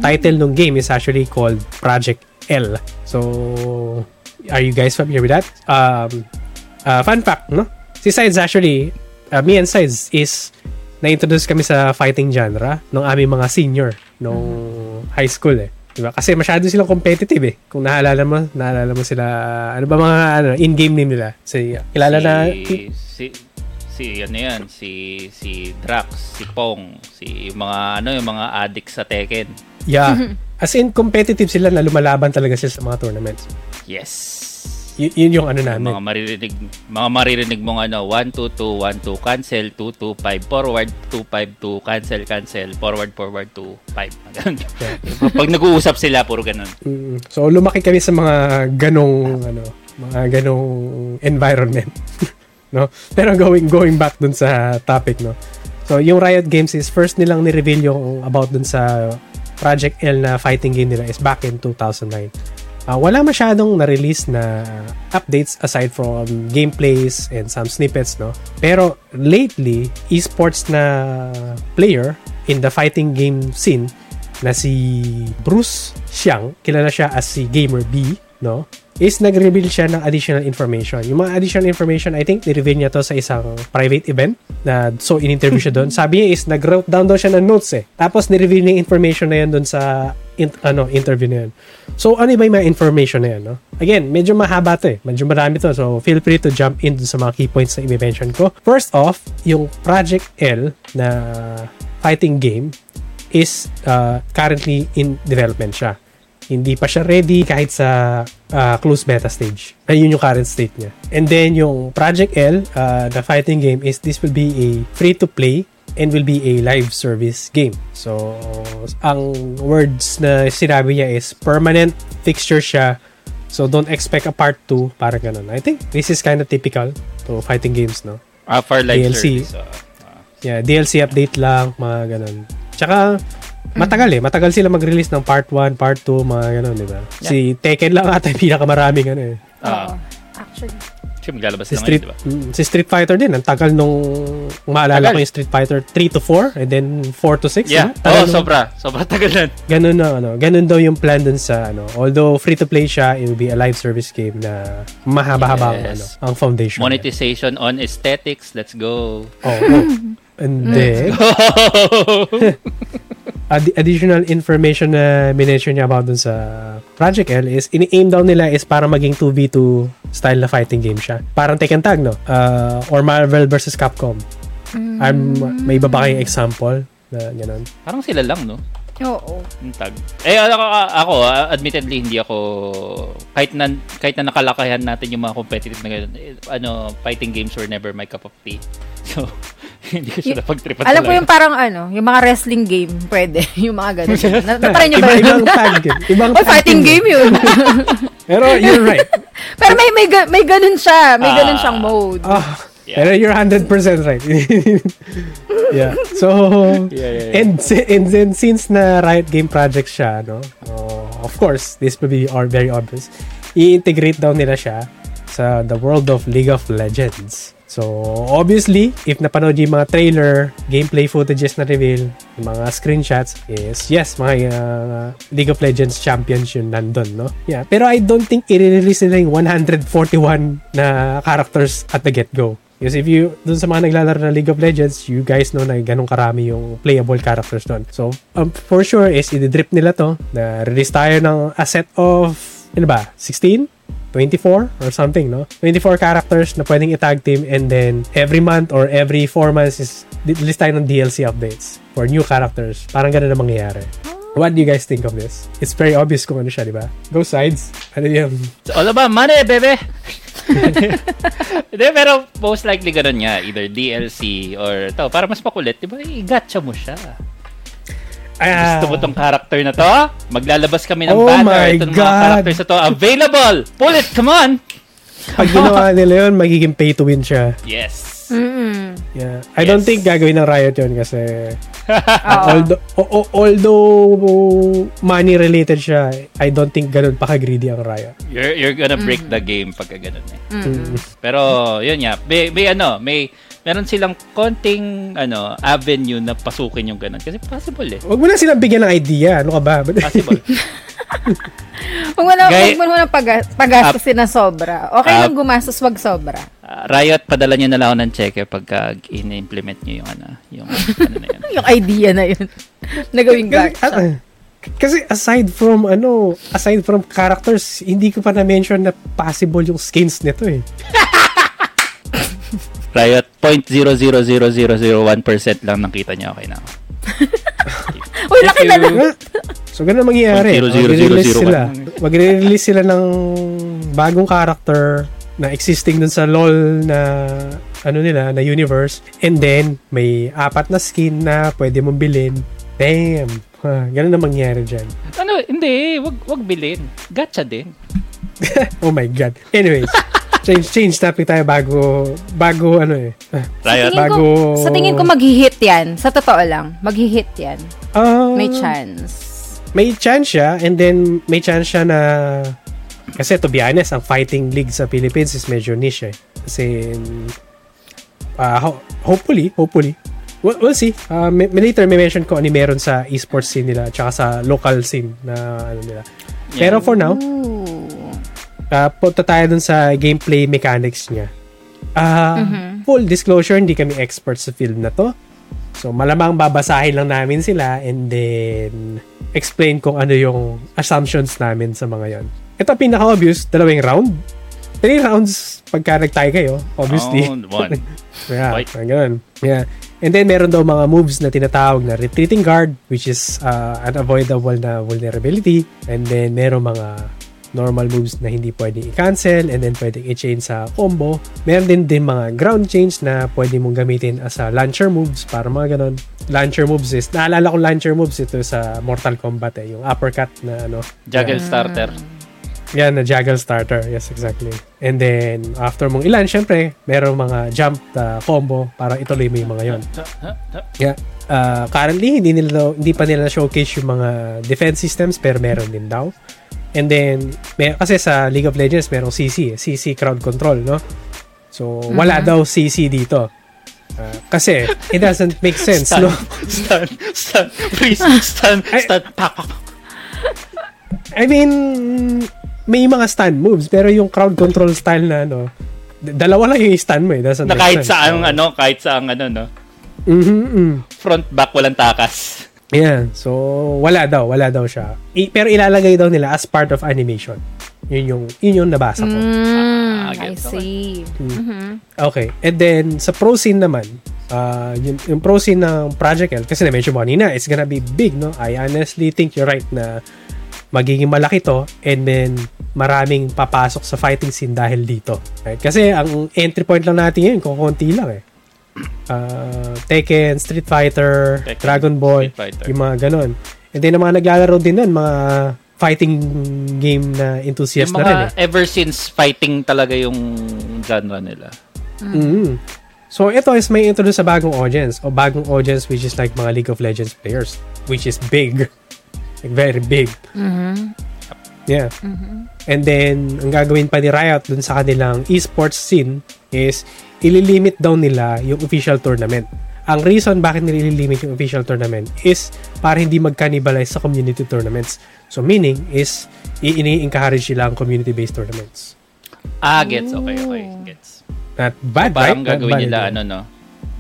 title ng game is actually called Project L. So, are you guys familiar with that? Um, uh, fun fact, no? Si Sides actually, uh, me and Sides is na-introduce kami sa fighting genre nung aming mga senior nung high school eh. Diba? Kasi masyado silang competitive eh. Kung naalala mo, naalala mo sila, ano ba mga ano, in-game name nila? Si, kilala si, na, si, si, ano yan, si, si Drax, si Pong, si yung mga, ano, yung mga addicts sa Tekken. yeah. As in, competitive sila na lumalaban talaga sila sa mga tournaments. Yes. Y- yun yung ano namin. Mga maririnig, mga maririnig mong ano, 1, 2, 2, 1, 2, cancel, 2, 2, 5, forward, 2, 5, 2, cancel, cancel, forward, forward, 2, 5. Ganun. Pag nag-uusap sila, puro ganun. Mm, so, lumaki kami sa mga ganong, ano, mga ganong environment. no? Pero going going back dun sa topic, no? So, yung Riot Games is first nilang ni-reveal yung about dun sa Project L na fighting game nila is back in 2009. Uh, wala masyadong na-release na updates aside from gameplays and some snippets, no? Pero lately, esports na player in the fighting game scene na si Bruce Xiang, kilala siya as si Gamer B, no? Is nag-reveal siya ng additional information. Yung mga additional information, I think, ni-reveal niya to sa isang private event na so in-interview siya doon. Sabi niya is nag-wrote down daw siya ng notes eh. Tapos ni-reveal niya yung information na yan doon sa in, ano, interview na yan. So, ano ba yung mga information na yan, no? Again, medyo mahaba to eh. Medyo marami to. So, feel free to jump in sa mga key points na i-mention ko. First off, yung Project L na fighting game is uh, currently in development siya. Hindi pa siya ready kahit sa uh, closed beta stage. Ayun yung current state niya. And then yung Project L, uh, the fighting game is this will be a free-to-play and will be a live service game. So, ang words na sinabi niya is permanent fixture siya. So, don't expect a part 2. Parang ganun. I think this is kind of typical to fighting games, no? Ah, for live DLC. service. Uh, Yeah, DLC update lang, mga ganun. Tsaka, matagal eh. Matagal sila mag-release ng part 1, part 2, mga ganun, di ba? Si Tekken lang ata yung pinakamaraming ano eh. ah, Oo. Actually. Siyempre, maglalabas Si na Street, ngayon, di ba? mm, si Street Fighter din, ang tagal nung, maalala Tagal. ko yung Street Fighter 3 to 4, and then 4 to 6. Yeah. di ba? Tagal Oo, nung- sobra. Sobra tagal nun. Ganun na, ano, ganun daw yung plan dun sa, ano, although free to play siya, it will be a live service game na mahaba-haba ang, ano, Yes. ang foundation. Monetization on aesthetics. Let's go. Oh, oh. And then, Ad- additional information na minention niya about dun sa Project L is ini-aim down nila is para maging 2v2 style na fighting game siya. Parang Tekken Tag, no? Uh, or Marvel versus Capcom. I'm, may iba ba kayong example na gano'n? Parang sila lang, no? Oo. Yung tag. Eh, ako, ako ah, admittedly, hindi ako, kahit na, kahit na nakalakayan natin yung mga competitive na ganun, eh, ano, fighting games were never my cup of tea. So, hindi ko siya napagtripan Alam ko yung parang ano, yung mga wrestling game, pwede. yung mga ganun. Na, natry niyo ba yun? ibang tag yun. Ibang tag fighting yun. game yun. Pero you're right. Pero may may may ganun siya. May ganun Ah. siyang mode. Ah, Yeah. Pero you're 100% right. yeah. So, Yeah, yeah, yeah. and and then since na Riot Game project siya, no? oh, of course, this will be or very obvious. I-integrate daw nila siya sa the world of League of Legends. So, obviously, if napanood yung mga trailer, gameplay footages na reveal, yung mga screenshots, is yes, mga uh, League of Legends champions yun nandun, no? Yeah, pero I don't think i-release nila yung 141 na characters at the get-go. Because if you, dun sa mga naglalaro ng League of Legends, you guys know na ganun karami yung playable characters doon. So, um, for sure is, i-drip nila to, na release tayo ng a set of, ano ba, 16? 24 or something, no? 24 characters na pwedeng i-tag team and then every month or every 4 months is list tayo ng DLC updates for new characters. Parang ganun na mangyayari. What do you guys think of this? It's very obvious kung ano siya, di ba? Go sides. Ano yung... It's all about money, bebe! Hindi, pero most likely ganun nga. Either DLC or to. Para mas makulit, di ba? I-gacha mo siya. Ah, Gusto mo tong character na to? Maglalabas kami ng Oh banner. my Ito ng mga God. characters na to. Available! Pull it! Come on! pag ginawa nila yun, magiging pay to win siya. Yes. Mm-mm. Yeah. I don't Yes. think gagawin ng Riot yun kasi. Although, o- o- although money related siya, I don't think ganun pa ka-greedy ang Riot. You're, you're gonna break the game pagka ganun eh. Mm. Pero, yun nga. May, may ano, may, meron silang konting, ano, avenue na pasukin yung ganun. Kasi possible eh. Huwag mo na silang bigyan ng idea. Ano ka ba? Possible. Huwag mo na, Gay- huwag mo na pag, pagastusin na sobra. Okay Ah. lang gumastos, wag sobra. Ah, Riot, padala nyo na lang ako ng cheque pagka in-implement nyo yung ano, yung ano na yun. Yung idea na yun. na gawing Kasi, gacha. ah, Kasi aside from ano, aside from characters, hindi ko pa na-mention na possible yung skins nito eh. Riot, 0.00001% lang nakita niya. Okay na. ako. Uy, laki na lang. So, ganun ang mangyayari. Zero sila. ka. Magre-release sila ng bagong character na existing dun sa LoL na ano nila, na universe. And then, may apat na skin na pwede mong bilhin. Damn. Ha, ganun ang mangyayari dyan. Ano, hindi. Wag, wag bilhin. Gacha din. Oh my God. Anyways, change change topic tayo bago bago ano eh. Riot. Tingin ko, Bago- sa tingin ko mag-hit yan. Sa totoo lang, mag-hit yan. Ah, May chance. may chance siya and then may chance siya na kasi to be honest, ang fighting league sa Philippines is medyo niche eh. Kasi ah, ho- hopefully, hopefully We'll, we'll see. Uh, may, may later may mention ko ano meron sa esports scene nila tsaka sa local scene na ano nila. Pero for now. Uh, punta tayo dun sa gameplay mechanics niya. Ah, Full disclosure, hindi kami experts sa field na to. So, malamang babasahin lang namin sila and then explain kung ano yung assumptions namin sa mga yon. Ito pinaka-obvious, dalawang round. Three rounds pagka nag-tie kayo, obviously. Oh, one. yeah, parang ganun. Yeah. And then, meron daw mga moves na tinatawag na retreating guard, which is uh, unavoidable na vulnerability. And then, meron mga normal moves na hindi pwedeng i-cancel and then pwedeng i-chain sa combo. Meron din din mga ground change na pwede mong gamitin as a launcher moves para mga ganon. Launcher moves is, naalala ko launcher moves ito sa Mortal Kombat eh, yung uppercut na ano. Juggle starter. Yan, na juggle starter. Yes, exactly. And then, after mong ilan, syempre, merong mga jump uh, combo para ituloy mo yung mga yon. Yeah. Uh, currently, hindi, nila hindi pa nila showcase yung mga defense systems, pero meron din daw. And then, may, kasi sa League of Legends, merong CC, eh, CC crowd control, no? So, wala daw CC dito. Uh, kasi, it doesn't make sense, Stun. no? Stun. Stun. Please. Stun. Stun. Pak, pak. I mean, may mga stun moves, pero yung crowd control style na ano, dalawa lang yung stun mo eh. Doesn't Na kahit sense. saan ano, kahit saan ano, no? Mhm, mhm. Front, back, walang takas. Yeah, so wala daw, wala daw siya. I- pero ilalagay daw nila as part of animation. Yun yung, yun yung nabasa ko. Mm, Ah, I see. Mhm. Okay, and then sa pro scene naman, uh, yung, yung pro scene ng Project L, kasi na-mention mo kanina, it's gonna be big, no? I honestly think you're right na magiging malaki to and then maraming papasok sa fighting scene dahil dito. Right? Kasi ang entry point lang natin yun, kung konti lang eh. Uh, Tekken, Street Fighter, Tekken, Dragon Ball, Street Fighter. yung mga ganon. And then ang mga naglalaro din nun, mga fighting game na enthusiast Yung na rin mga eh. ever since fighting talaga yung genre nila. Mm. So ito is may introduce sa bagong audience o bagong audience which is like mga League of Legends players which is big. Like very big. Mhm. Yeah. And then ang gagawin pa ni Riot dun sa kanilang esports scene is ililimit daw nila yung official tournament. Ang reason bakit nila ililimit yung official tournament is para hindi mag-cannibalize sa community tournaments. So meaning is i-encourage nila ang community-based tournaments. Ah, gets. Okay, okay. Gets. Not bad, Parang right? Not gagawin bad nila, ano, no?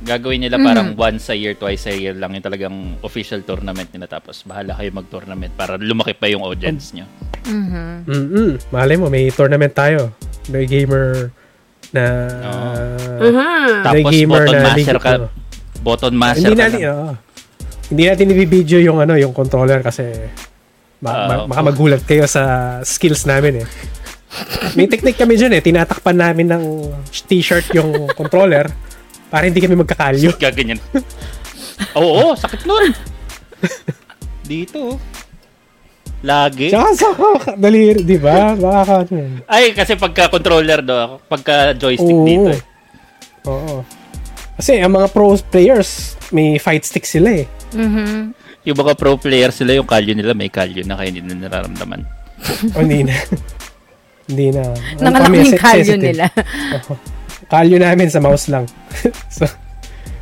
Gagawin nila parang once a year, twice a year lang yung talagang official tournament nila. Tapos, bahala kayo mag-tournament para lumaki pa yung audience nyo. Mhm. Mm-mm. Malay mo, may tournament tayo. May gamer na... Oo. Mhm. Tapos, gamer button na master ka. ano. Button master hindi ka natin, lang. oo. hindi natin i-video yung ano, yung controller kasi ma- ma- Oo. baka magulat kayo sa skills namin eh. May technique kami dyan eh. Tinatakpan namin ng t-shirt yung controller para hindi kami magkakalyo. Gaganyan. Oo, sakit nun. Dito. Lagi. Tsaka sa dali, di ba? Baka ano. Ay, kasi pagka controller do, pagka joystick Oo. dito eh. Oo. Kasi ang mga pro players, may fight stick sila eh. Mhm. Yung mga pro player sila, yung kalyo nila may kalyo na kaya hindi na nararamdaman. O hindi na. hindi na. Kami, yung sen- kalyo sensitive. nila. Oo. Kalyo namin sa mouse lang. so,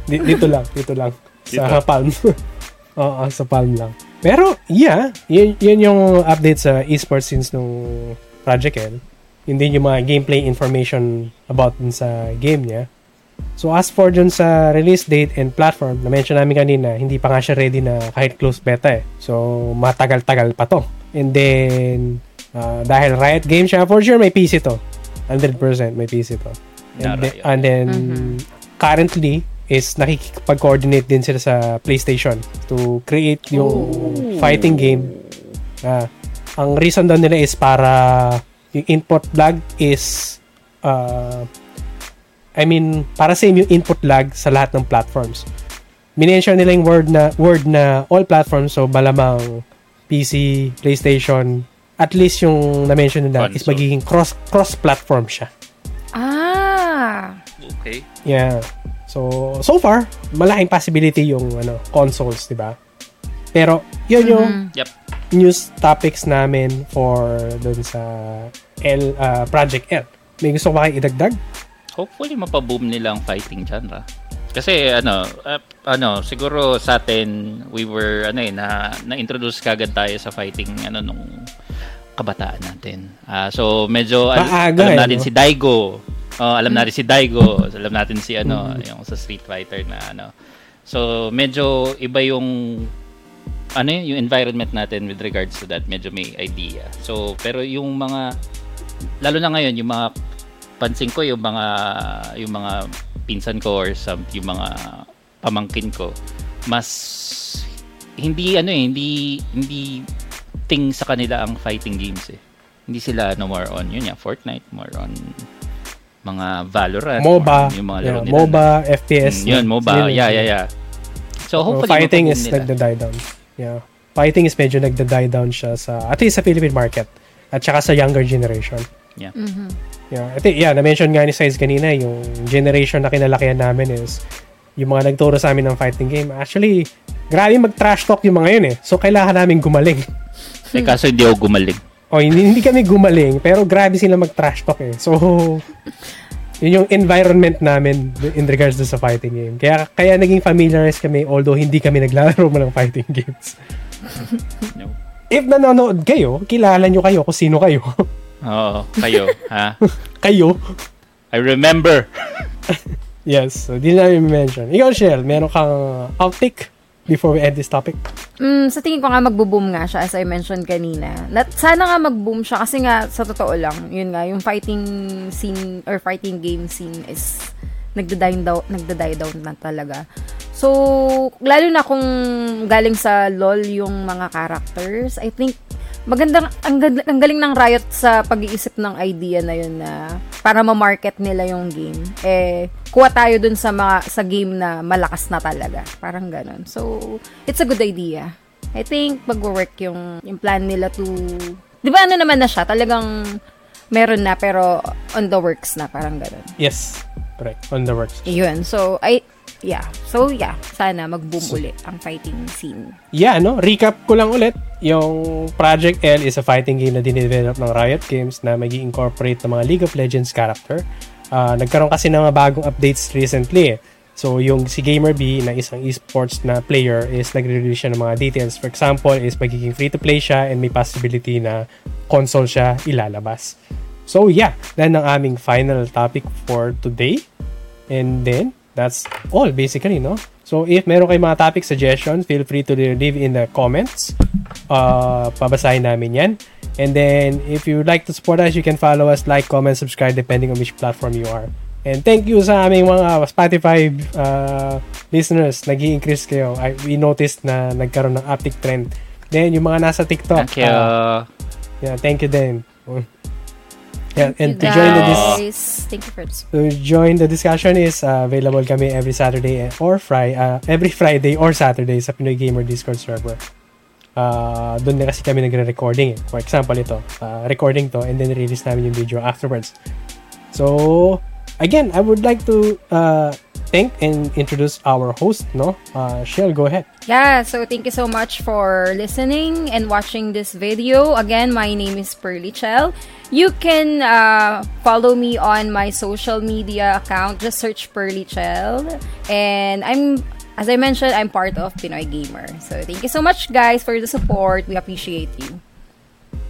di- dito lang, dito lang. Sa Dito. palm. Oo, sa palm lang. Pero, yeah, yun, yun yung update sa esports since nung Project L. Yun din yung mga gameplay information about dun sa game niya. So as for dun sa release date and platform, na-mention namin kanina, hindi pa nga siya ready na kahit closed beta eh. So matagal-tagal pa to. And then, uh, dahil Riot Games siya, for sure may PC to. 100% may PC to. And, Riot. and then currently, is nakikipag-coordinate din sila sa PlayStation to create yung fighting game. Ah, ang reason daw nila is para yung input lag is uh, I mean, para same yung input lag sa lahat ng platforms. Minention nila yung word na word na all platforms so malamang PC, PlayStation, at least yung na-mention nila is Console. magiging cross cross platform siya. Ah! Okay. Yeah. So, so far, malaking possibility yung ano, consoles, 'di ba? Pero, yun yung Yep. news topics namin for dun sa L uh, Project L. May gusto ko ba kayo idagdag? Hopefully mapaboom nila ang fighting genre. Kasi ano, uh, ano, siguro sa atin we were ano eh na na-introduce kagad tayo sa fighting ano nung kabataan natin. Ah, so medyo al- Maaga alam eh, natin no? si Daigo. Oh, alam natin si Daigo, alam natin si ano, Mm. yung sa Street Fighter na ano. So medyo iba yung ano yun, yung environment natin with regards to that, medyo may idea. So, pero yung mga, lalo na ngayon, yung mga, pansin ko yung mga, yung mga pinsan ko or some, yung mga pamangkin ko, mas, hindi, ano eh, hindi, hindi thing sa kanila ang fighting games eh. Hindi sila, no, more on, yun yan, Fortnite, more on, mga Valorant, MOBA, yung mga laro yeah, nila. MOBA, FPS. Mm, yun, MOBA, Sila yeah, yun. yeah, yeah. So, So, hopefully, fighting mapaboom is nila. nagda-die down. Yeah. Fighting is medyo nagda-die down siya sa, at least sa Philippine market. At saka sa younger generation. Yeah. Yeah. At yeah, na-mention nga ni Size kanina, yung generation na kinalakihan namin is yung mga nagturo sa amin ng fighting game. Actually, grabe mag-trash talk yung mga yun eh. So, kailangan namin gumaling. Eh, kaso hindi ako gumaling. O, hindi, hindi kami gumaling, pero grabe sila mag-trash talk eh. So, yun yung environment namin in regards to sa fighting game. Kaya, kaya naging familiarized kami, although hindi kami naglalaro mo ng fighting games. No. If nanonood kayo, kilala nyo kayo kung sino kayo. Oo, kayo, ha? kayo. I remember. Yes, so di na namin mention. Ikaw, Shell, meron kang outtake before we end this topic? Mm, sa tingin ko nga magbo-boom nga siya as I mentioned kanina. Lat, sana nga mag-boom siya kasi nga sa totoo lang, yun nga, yung fighting scene or fighting game scene is nagda-die down, nagda-die down na talaga. So, lalo na kung galing sa LoL yung mga characters, I think magandang ang, ang galing ng Riot sa pag-iisip ng idea na yun na para ma-market nila yung game. Eh kuha tayo dun sa mga sa game na malakas na talaga. Parang ganun. So, it's a good idea. I think mag-work yung yung plan nila to 'Di ba ano naman na siya? Talagang meron na pero on the works na parang ganun. Yes, correct. On the works. Yun. So, I yeah. So, yeah. Sana mag-boom ulit ang fighting scene. Yeah, no? Recap ko lang ulit. Yung Project L is a fighting game na dinevelop ng Riot Games na mag incorporate ng mga League of Legends character. Ah, nagkaroon kasi ng mga bagong updates recently eh. So, yung si Gamer B na isang esports na player is nagre-release siya ng mga details. For example, is magiging free-to-play siya and may possibility na console siya ilalabas. So, yeah. Yan ang aming final topic for today. And then, that's all basically, no? So, if meron kayong mga topic suggestions, feel free to leave in the comments. Uh, pabasahin namin yan. And then, if you like to support us, you can follow us, like, comment, subscribe, depending on which platform you are. And thank you sa aming mga Spotify uh, listeners. nag increase kayo. I, we noticed na nagkaroon ng uptick trend. Then, yung mga nasa TikTok. Thank you. uh, yeah, thank you din. Yeah, and to join the dis-. Thank you for this. To join the discussion is uh, available kami every Saturday or Friday, uh, every Friday or Saturday sa Pinoy Gamer Discord server. Uh, doon na kasi kami nagre-recording eh. For example, ito, uh, recording to and then release namin yung video afterwards. So, again, I would like to uh, thank and introduce our host, no? Uh, Shell, go ahead. Yeah, so thank you so much for listening and watching this video. Again, my name is Pearly Chell. You can uh, follow me on my social media account. Just search Pearly Chell. And I'm, as I mentioned, I'm part of Pinoy Gamer. So thank you so much, guys, for the support. We appreciate you.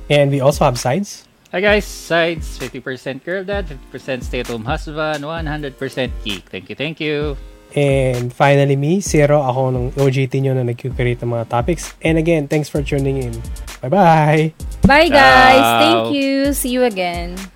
And we also have sides. Hi guys, sides 50% girl dad, 50% stay at home husband, 100% geek. Thank you, thank you. And finally me, Zero, ako ng OGT nyo na nag-create ng mga topics. And again, thanks for tuning in. Bye-bye! Bye guys. Ciao. Thank you. See you again.